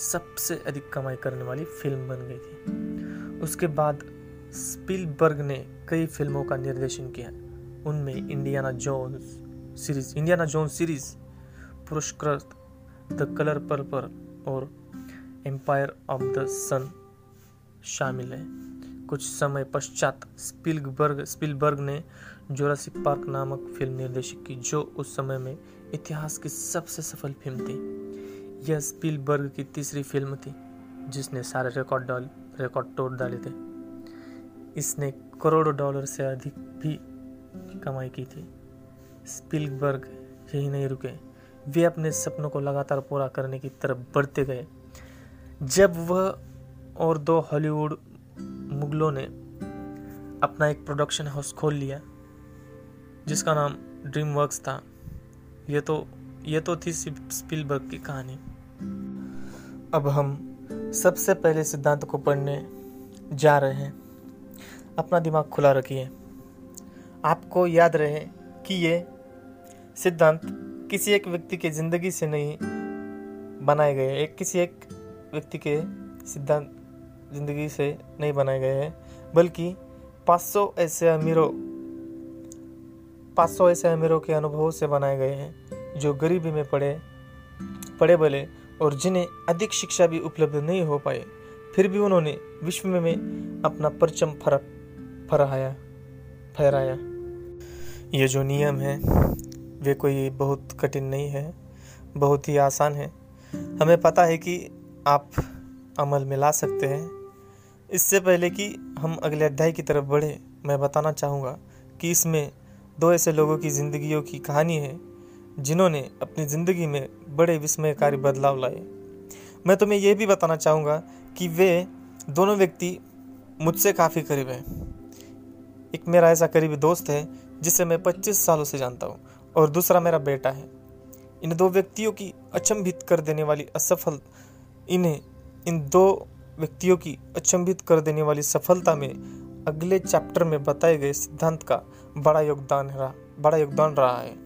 सबसे अधिक कमाई करने वाली फ़िल्म बन गई थी। उसके बाद स्पिलबर्ग ने कई फ़िल्मों का निर्देशन किया। उनमें Indiana Jones series, Indiana Jones series पुरस्कृत द कलर पर्पल और एम्पायर ऑफ़ द सन शामिल है। कुछ समय पश्चात स्पिलबर्ग स्पिलबर्ग ने जोरासिक पार्क नामक फ़िल्म निर्देशित की, जो उस समय में इतिहास की सबसे सफल फ़िल्म थी। यह स्पिलबर्ग की तीसरी फ़िल्म थी, जिसने सारे रिकॉर्ड डाल रिकॉर्ड तोड़ डाले थे। इसने करोड़ों डॉलर से अधिक भी कमाई की थी। स्पिलबर्ग यही नहीं रुके। वे अपने सपनों को लगातार पूरा करने की तरफ़ बढ़ते गए। जब वह और दो हॉलीवुड मुगलों ने अपना एक प्रोडक्शन हाउस खोल लिया, जिसका नाम ड्रीम वर्क्स था, ये तो ये तो थी स्पिलबर्ग की कहानी। अब हम सबसे पहले सिद्धांत को पढ़ने जा रहे हैं। अपना दिमाग खुला रखिए। आपको याद रहे कि ये सिद्धांत किसी एक व्यक्ति के ज़िंदगी से नहीं बनाए गए एक किसी एक व्यक्ति के सिद्धांत ज़िंदगी से नहीं बनाए गए हैं। बल्कि 500 ऐसे अमीरों 500 ऐसे अमीरों के अनुभवों से बनाए गए हैं, जो गरीबी में पड़े पड़े बले और जिन्हें अधिक शिक्षा भी उपलब्ध नहीं हो पाए फिर भी उन्होंने विश्व में अपना परचम फर फहराया फहराया। ये जो नियम है वे कोई बहुत कठिन नहीं है, बहुत ही आसान है। हमें पता है कि आप अमल में ला सकते हैं। इससे पहले कि हम अगले अध्याय की तरफ़ बढ़े, मैं बताना चाहूँगा कि इसमें दो ऐसे लोगों की ज़िंदगियों की कहानी है, जिन्होंने अपनी ज़िंदगी में बड़े विस्मयकारी बदलाव लाए। मैं तुम्हें यह भी बताना चाहूँगा कि वे दोनों व्यक्ति मुझसे काफ़ी करीब हैं। एक मेरा ऐसा करीबी दोस्त है, जिसे मैं 25 सालों से जानता हूँ। और दूसरा मेरा बेटा है। इन दो व्यक्तियों की अचंभित कर देने वाली असफल इन्हें इन दो व्यक्तियों की अचंभित कर देने वाली सफलता में अगले चैप्टर में बताए गए सिद्धांत का बड़ा योगदान रहा बड़ा योगदान रहा है।